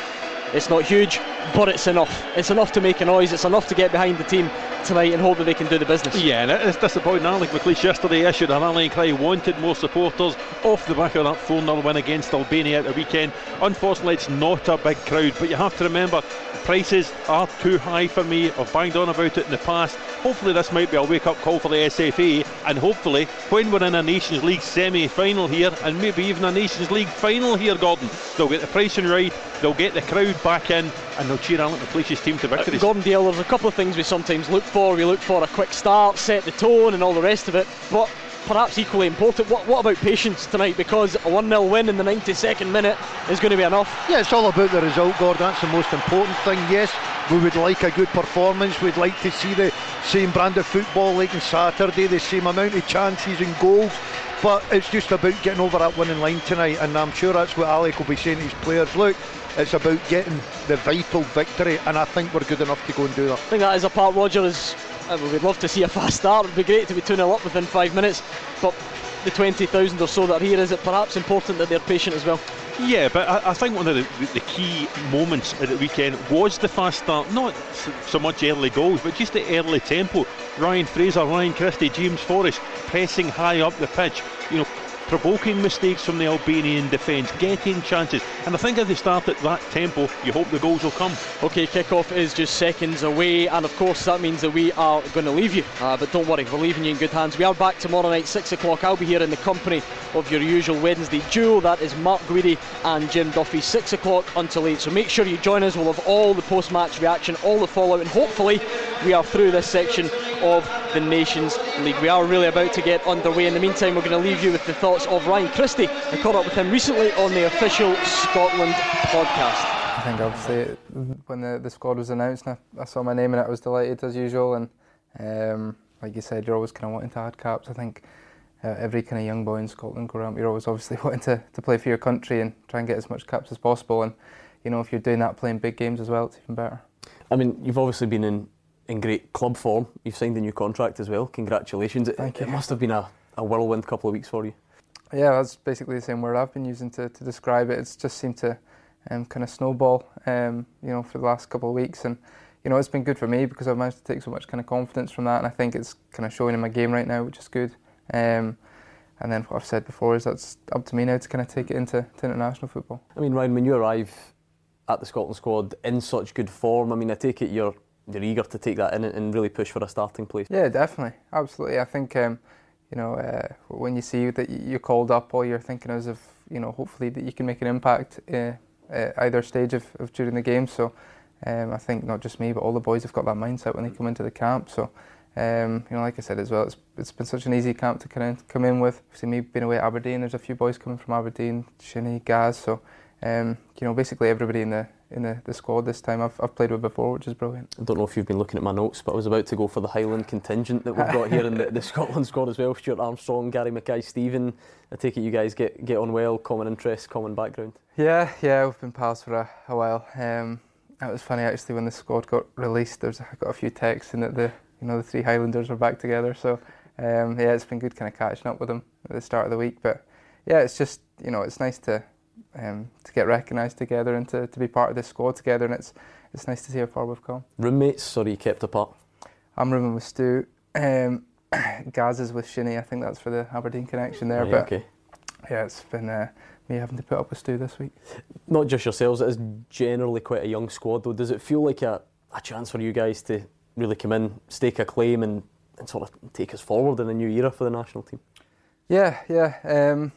It's not huge, but it's enough. It's enough to make a noise. It's enough to get behind the team tonight and hope that they can do the business. Yeah, and it's disappointing. Alec McLeish yesterday issued a rallying cry, wanted more supporters off the back of that 4 0 win against Albania at the weekend. Unfortunately, it's not a big crowd, but you have to remember prices are too high for me. I've banged on about it in the past. Hopefully, this might be a wake up call for the SFA, and hopefully, when we're in a Nations League semi final here, and maybe even a Nations League final here, Gordon, they'll get the pricing right, they'll get the crowd back in, and they'll cheer Alec McLeish's team to victory. Uh, Gordon Dale, there's a couple of things we sometimes look for. We look for a quick start, set the tone, and all the rest of it, but perhaps equally important. What, what about patience tonight? Because a 1 0 win in the 92nd minute is going to be enough. Yeah, it's all about the result, Gordon. That's the most important thing. Yes, we would like a good performance. We'd like to see the same brand of football like on Saturday, the same amount of chances and goals. But it's just about getting over that winning line tonight, and I'm sure that's what Alec will be saying to his players. Look, it's about getting the vital victory, and I think we're good enough to go and do that. I think that is a part Roger is uh, we'd love to see a fast start. It'd be great to be 2 0 up within five minutes. But the 20,000 or so that are here, is it perhaps important that they're patient as well? Yeah, but I, I think one of the, the, key moments at the weekend was the fast start. Not so much early goals, but just the early tempo. Ryan Fraser, Ryan Christie, James Forrest pressing high up the pitch. You know, provoking mistakes from the Albanian defence, getting chances. And I think if they start at that tempo, you hope the goals will come. Okay, kick-off is just seconds away, and of course that means that we are going to leave you. Uh, but don't worry, we're leaving you in good hands. We are back tomorrow night, 6 o'clock. I'll be here in the company of your usual Wednesday duo. That is Mark Guidi and Jim Duffy, 6 o'clock until 8. So make sure you join us. We'll have all the post-match reaction, all the fallout, and hopefully we are through this section of the Nations League. We are really about to get underway. In the meantime, we're going to leave you with the thoughts of Ryan Christie. I caught up with him recently on the official Scotland podcast. I think obviously when the, the squad was announced, I, I saw my name in it I was delighted as usual. And um, like you said, you're always kind of wanting to add caps. I think uh, every kind of young boy in Scotland growing up, you're always obviously wanting to, to play for your country and try and get as much caps as possible. And you know, if you're doing that playing big games as well, it's even better. I mean, you've obviously been in in great club form. You've signed a new contract as well. Congratulations. Thank it, you. it must have been a, a whirlwind couple of weeks for you. Yeah, that's basically the same word I've been using to, to describe it. It's just seemed to um, kind of snowball, um, you know, for the last couple of weeks. And, you know, it's been good for me because I've managed to take so much kind of confidence from that. And I think it's kind of showing in my game right now, which is good. Um, and then what I've said before is that's up to me now to kind of take it into international football. I mean, Ryan, when you arrive at the Scotland squad in such good form, I mean, I take it you're you're eager to take that in and really push for a starting place. Yeah, definitely, absolutely. I think um, you know uh, when you see that you're called up, all you're thinking is of you know hopefully that you can make an impact uh, at either stage of, of during the game. So um, I think not just me, but all the boys have got that mindset when they come into the camp. So. Um, you know, like I said as well, it's, it's been such an easy camp to kind of come in with. See me being away at Aberdeen, there's a few boys coming from Aberdeen, Shinnie, Gaz. So, um, you know, basically everybody in the in the, the squad this time I've, I've played with before, which is brilliant. I don't know if you've been looking at my notes, but I was about to go for the Highland contingent that we've got here in the, the Scotland squad as well. Stuart Armstrong, Gary Mackay, Stephen. I take it you guys get, get on well, common interests, common background. Yeah, yeah, we've been pals for a, a while. Um, it was funny actually when the squad got released. There's I got a few texts and that the you know the three Highlanders are back together. So um, yeah, it's been good kind of catching up with them at the start of the week. But yeah, it's just you know it's nice to um, to get recognised together and to, to be part of this squad together. And it's it's nice to see how far we've come. Roommates, sorry, you kept apart? I'm rooming with Stu. Um, Gaz is with Shinnie. I think that's for the Aberdeen connection there. But okay. yeah, it's been uh, me having to put up with Stu this week. Not just yourselves, it is generally quite a young squad though. Does it feel like a, a chance for you guys to really come in, stake a claim and, and sort of take us forward in a new era for the national team? Yeah, yeah. Um,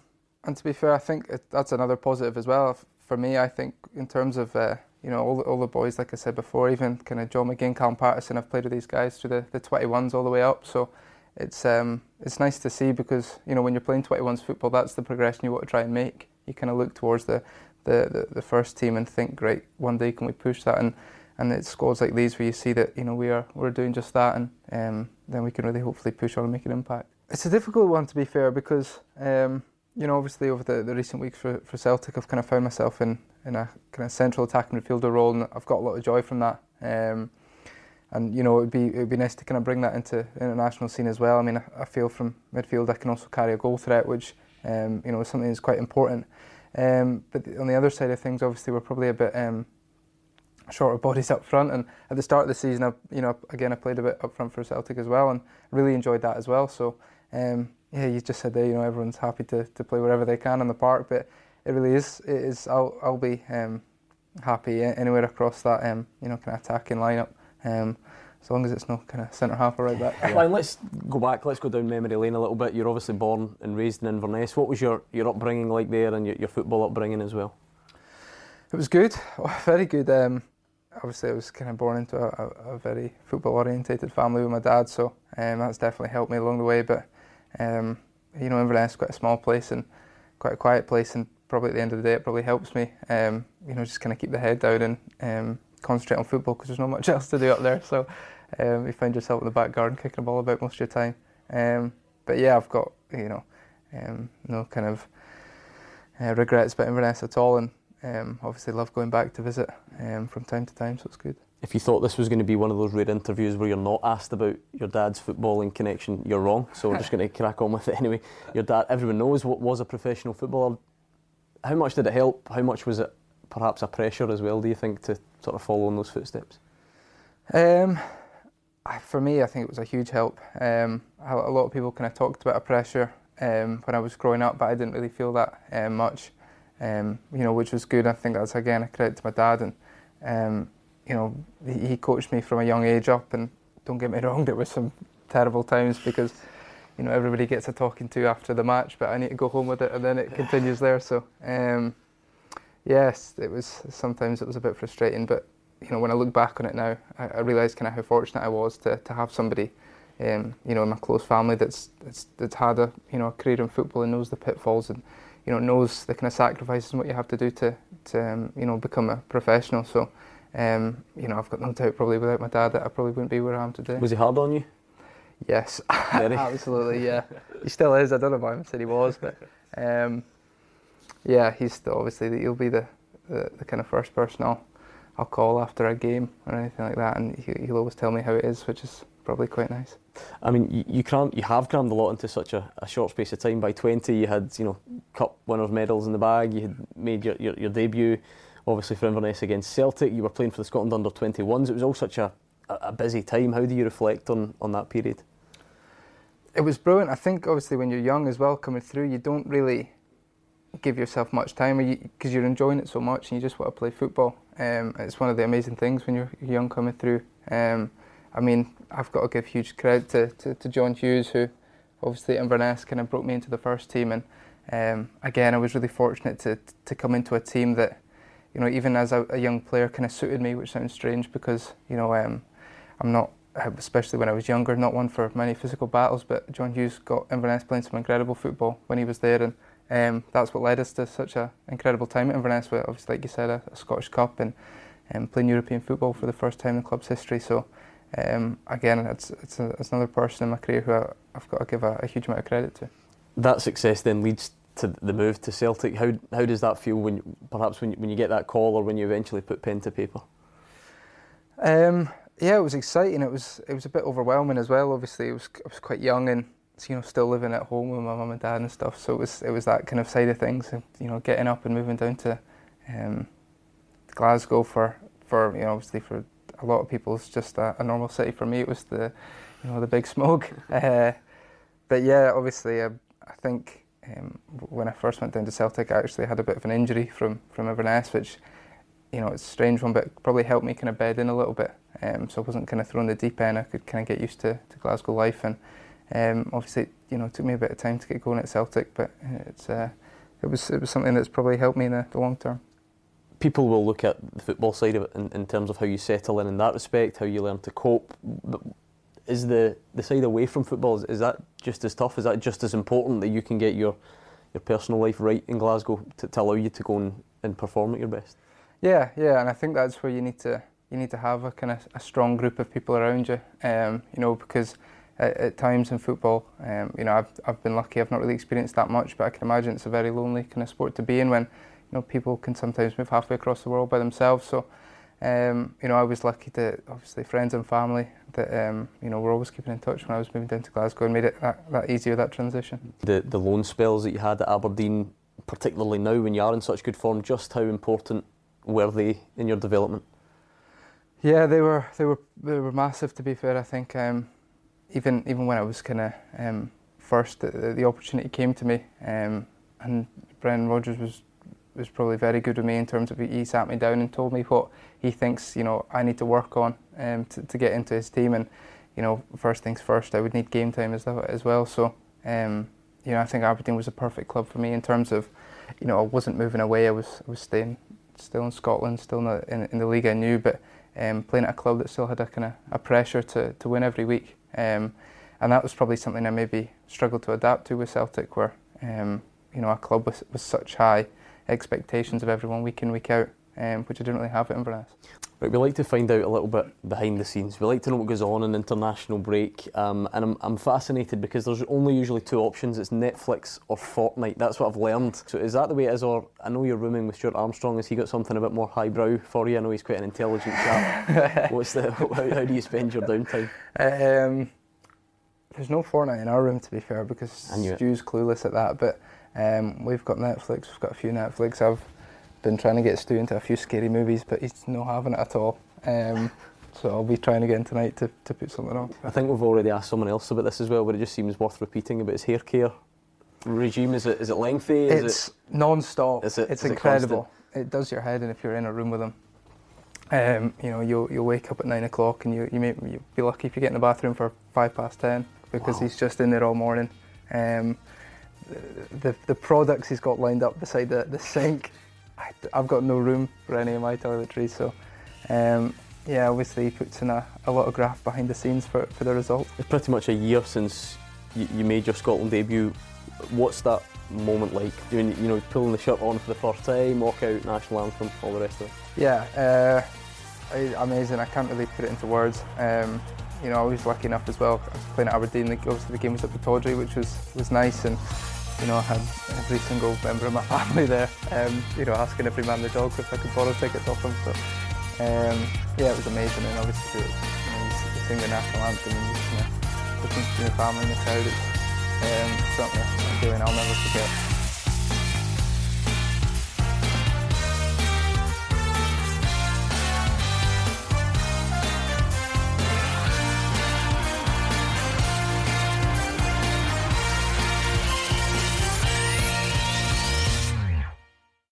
and to be fair, I think it, that's another positive as well for me. I think in terms of uh, you know all the, all the boys, like I said before, even kind of Joe McGinn, Callum Paterson, I've played with these guys through the, the 21s all the way up. So it's um, it's nice to see because you know when you're playing 21s football, that's the progression you want to try and make. You kind of look towards the, the, the, the first team and think, great, one day can we push that? And and it's squads like these where you see that you know we are we're doing just that, and um, then we can really hopefully push on and make an impact. It's a difficult one to be fair because. Um, you know, obviously over the, the recent weeks for, for Celtic, I've kind of found myself in, in a kind of central attacking midfielder role, and I've got a lot of joy from that. Um, and you know, it'd be it'd be nice to kind of bring that into international scene as well. I mean, I, I feel from midfield I can also carry a goal threat, which um, you know is something that's quite important. Um, but on the other side of things, obviously, we're probably a bit um, of bodies up front. And at the start of the season, I, you know, again, I played a bit up front for Celtic as well, and really enjoyed that as well. So, um, yeah, you just said there, you know, everyone's happy to, to play wherever they can in the park, but it really is. It is. I'll I'll be um, happy anywhere across that, um, you know, kind of attacking lineup. Um, as long as it's not kind of centre half or right back. Yeah. let's go back. Let's go down memory lane a little bit. You're obviously born and raised in Inverness. What was your, your upbringing like there, and your, your football upbringing as well? It was good, very good. Um, obviously, I was kind of born into a, a very football orientated family with my dad, so um, that's definitely helped me along the way. But um, you know, Inverness is quite a small place and quite a quiet place, and probably at the end of the day, it probably helps me. Um, you know, just kind of keep the head down and um, concentrate on football because there's not much else to do up there. So um, you find yourself in the back garden kicking a ball about most of your time. Um, but yeah, I've got you know no kind of uh, regrets about Inverness at all, and obviously love going back to visit from time to time. So it's good. If you thought this was going to be one of those rare interviews where you're not asked about your dad's footballing connection, you're wrong. So we're just going to crack on with it anyway. Your dad, everyone knows what was a professional footballer. How much did it help? How much was it perhaps a pressure as well? Do you think to sort of follow in those footsteps? Um, for me, I think it was a huge help. Um, a lot of people kind of talked about a pressure um, when I was growing up, but I didn't really feel that um, much. Um, you know, which was good. I think that's again a credit to my dad, and um, you know, he, he, coached me from a young age up. And don't get me wrong, there were some terrible times because you know everybody gets a talking to after the match, but I need to go home with it, and then it continues there. So um, yes, it was sometimes it was a bit frustrating, but you know, when I look back on it now, I, I realise kind of how fortunate I was to, to have somebody, um, you know, in my close family that's, that's that's had a you know a career in football and knows the pitfalls and you know knows the kind of sacrifices and what you have to do to to um, you know become a professional. So, um, you know, I've got no doubt probably without my dad that I probably wouldn't be where I am today. Was he hard on you? Yes, absolutely. Yeah, he still is. I don't know why I said he was, but um, yeah, he's still obviously he'll be the, the, the kind of first person I'll I'll call after a game or anything like that, and he, will always tell me how it is, which is probably quite nice. I mean, you, you cram, you have crammed a lot into such a, a, short space of time. By 20, you had you know cup winners' medals in the bag. You had made your, your, your debut, obviously for Inverness against Celtic. You were playing for the Scotland under 21s. It was all such a, a busy time. How do you reflect on, on that period? It was brilliant. I think obviously when you're young as well, coming through, you don't really give yourself much time because you, are enjoying it so much and you just want to play football. Um, it's one of the amazing things when you're young coming through. Um, I mean, I've got to give huge credit to, to, to John Hughes, who obviously Inverness kind of broke me into the first team. And um, again, I was really fortunate to, to come into a team that, you know, even as a, a young player, kind of suited me, which sounds strange because, you know, um, I'm not, especially when I was younger, not one for many physical battles, but John Hughes got Inverness playing some incredible football when he was there. And um, that's what led us to such an incredible time at Inverness, with obviously, like you said, a, a Scottish Cup and um, playing European football for the first time in the club's history. So, um, again, it's, it's, a, it's, another person in my career who I, have got to give a, a, huge amount of credit to. That success then leads to the move to Celtic. How, how does that feel when perhaps when when you get that call or when you eventually put pen to paper? Um, yeah, it was exciting. It was it was a bit overwhelming as well. Obviously, it was I was quite young and you know still living at home with my mum and dad and stuff. So it was it was that kind of side of things. You know, getting up and moving down to um, Glasgow for for you know obviously for a lot of people it's just a, a normal city. For me, it was the you know the big smoke. uh, but yeah, obviously, I think um, when I first went down to Celtic, I actually had a bit of an injury from from Inverness, which you know it's a strange one, but probably helped me kind of bed in a little bit. Um, so I wasn't kind of thrown the deep end. I could kind of get used to, to Glasgow life and. Um, obviously, you know, it took me a bit of time to get going at Celtic, but it's uh, it was it was something that's probably helped me in the, the, long term. People will look at the football side of it in, in, terms of how you settle in in that respect, how you learn to cope. Is the the side away from football is, is that just as tough? Is that just as important that you can get your your personal life right in Glasgow to, to allow you to go and, and perform at your best? Yeah, yeah, and I think that's where you need to you need to have a kind of a strong group of people around you. Um, you know, because at, at times in football. Um, you know, I've, I've been lucky. I've not really experienced that much, but I can imagine it's a very lonely kind of sport to be in when you know people can sometimes move halfway across the world by themselves. So, um, you know, I was lucky to obviously friends and family that um, you know were always keeping in touch when I was moving down to Glasgow and made it that, that easier that transition. The the loan spells that you had at Aberdeen, particularly now when you are in such good form, just how important were they in your development? Yeah, they were they were they were massive. To be fair, I think um, even even when I was kind of um, first, the, the, opportunity came to me, um, and Brendan Rodgers was was probably very good with me in terms of he sat me down and told me what he thinks you know I need to work on um, to, to get into his team, and you know first things first, I would need game time as as well. So um, you know I think Aberdeen was a perfect club for me in terms of you know I wasn't moving away, I was I was staying still in Scotland, still in the, in, in the league I knew, but um, playing at a club that still had a kind of a pressure to, to win every week. Um, and that was probably something I maybe struggled to adapt to with Celtic, where um, you know a club with, with such high expectations of everyone week in week out, um, which I didn't really have at Inverness. Right, we like to find out a little bit behind the scenes. We like to know what goes on in international break, um, and I'm, I'm fascinated because there's only usually two options: it's Netflix or Fortnite. That's what I've learned. So is that the way it is, or I know you're rooming with Stuart Armstrong. Has he got something a bit more highbrow for you? I know he's quite an intelligent chap. What's the? How, how, do you spend your downtime? Um, there's no Fortnite in our room, to be fair, because Stu's clueless at that. But um, we've got Netflix. We've got a few Netflix. I've been trying to get Stu into a few scary movies, but he's not having it at all. Um, so I'll be trying again tonight to, to put something on. I think we've already asked someone else about this as well, but it just seems worth repeating about his hair care regime. Is it is it lengthy? Is it's it, non-stop. Is it, it's is incredible. It, it, does your head in if you're in a room with him. Um, you know, you'll you'll wake up at nine o'clock and you you may you'll be lucky if you get in the bathroom for five past ten because wow. he's just in there all morning. Um, the the products he's got lined up beside the, the sink I, have got no room for any of my toiletries, so um, yeah, obviously he puts in a, a lot of graft behind the scenes for, for the result. It's pretty much a year since you, you made your Scotland debut. What's that moment like? Doing, you know, pulling the shirt on for the first time, walk out, national anthem, all the rest of it? Yeah, uh, amazing. I can't really put it into words. Um, you know, I was lucky enough as well. I was playing at Aberdeen. Obviously, the game was at the Tawdry, which was was nice, and you know, I had every single member of my family there, um, you know, asking every man the dog if I could borrow tickets off them. So, um, yeah, it was amazing. And obviously, you, know, you sing the national anthem and you, you know, looking to your family in the crowd. It's um, something, feeling I'll never forget.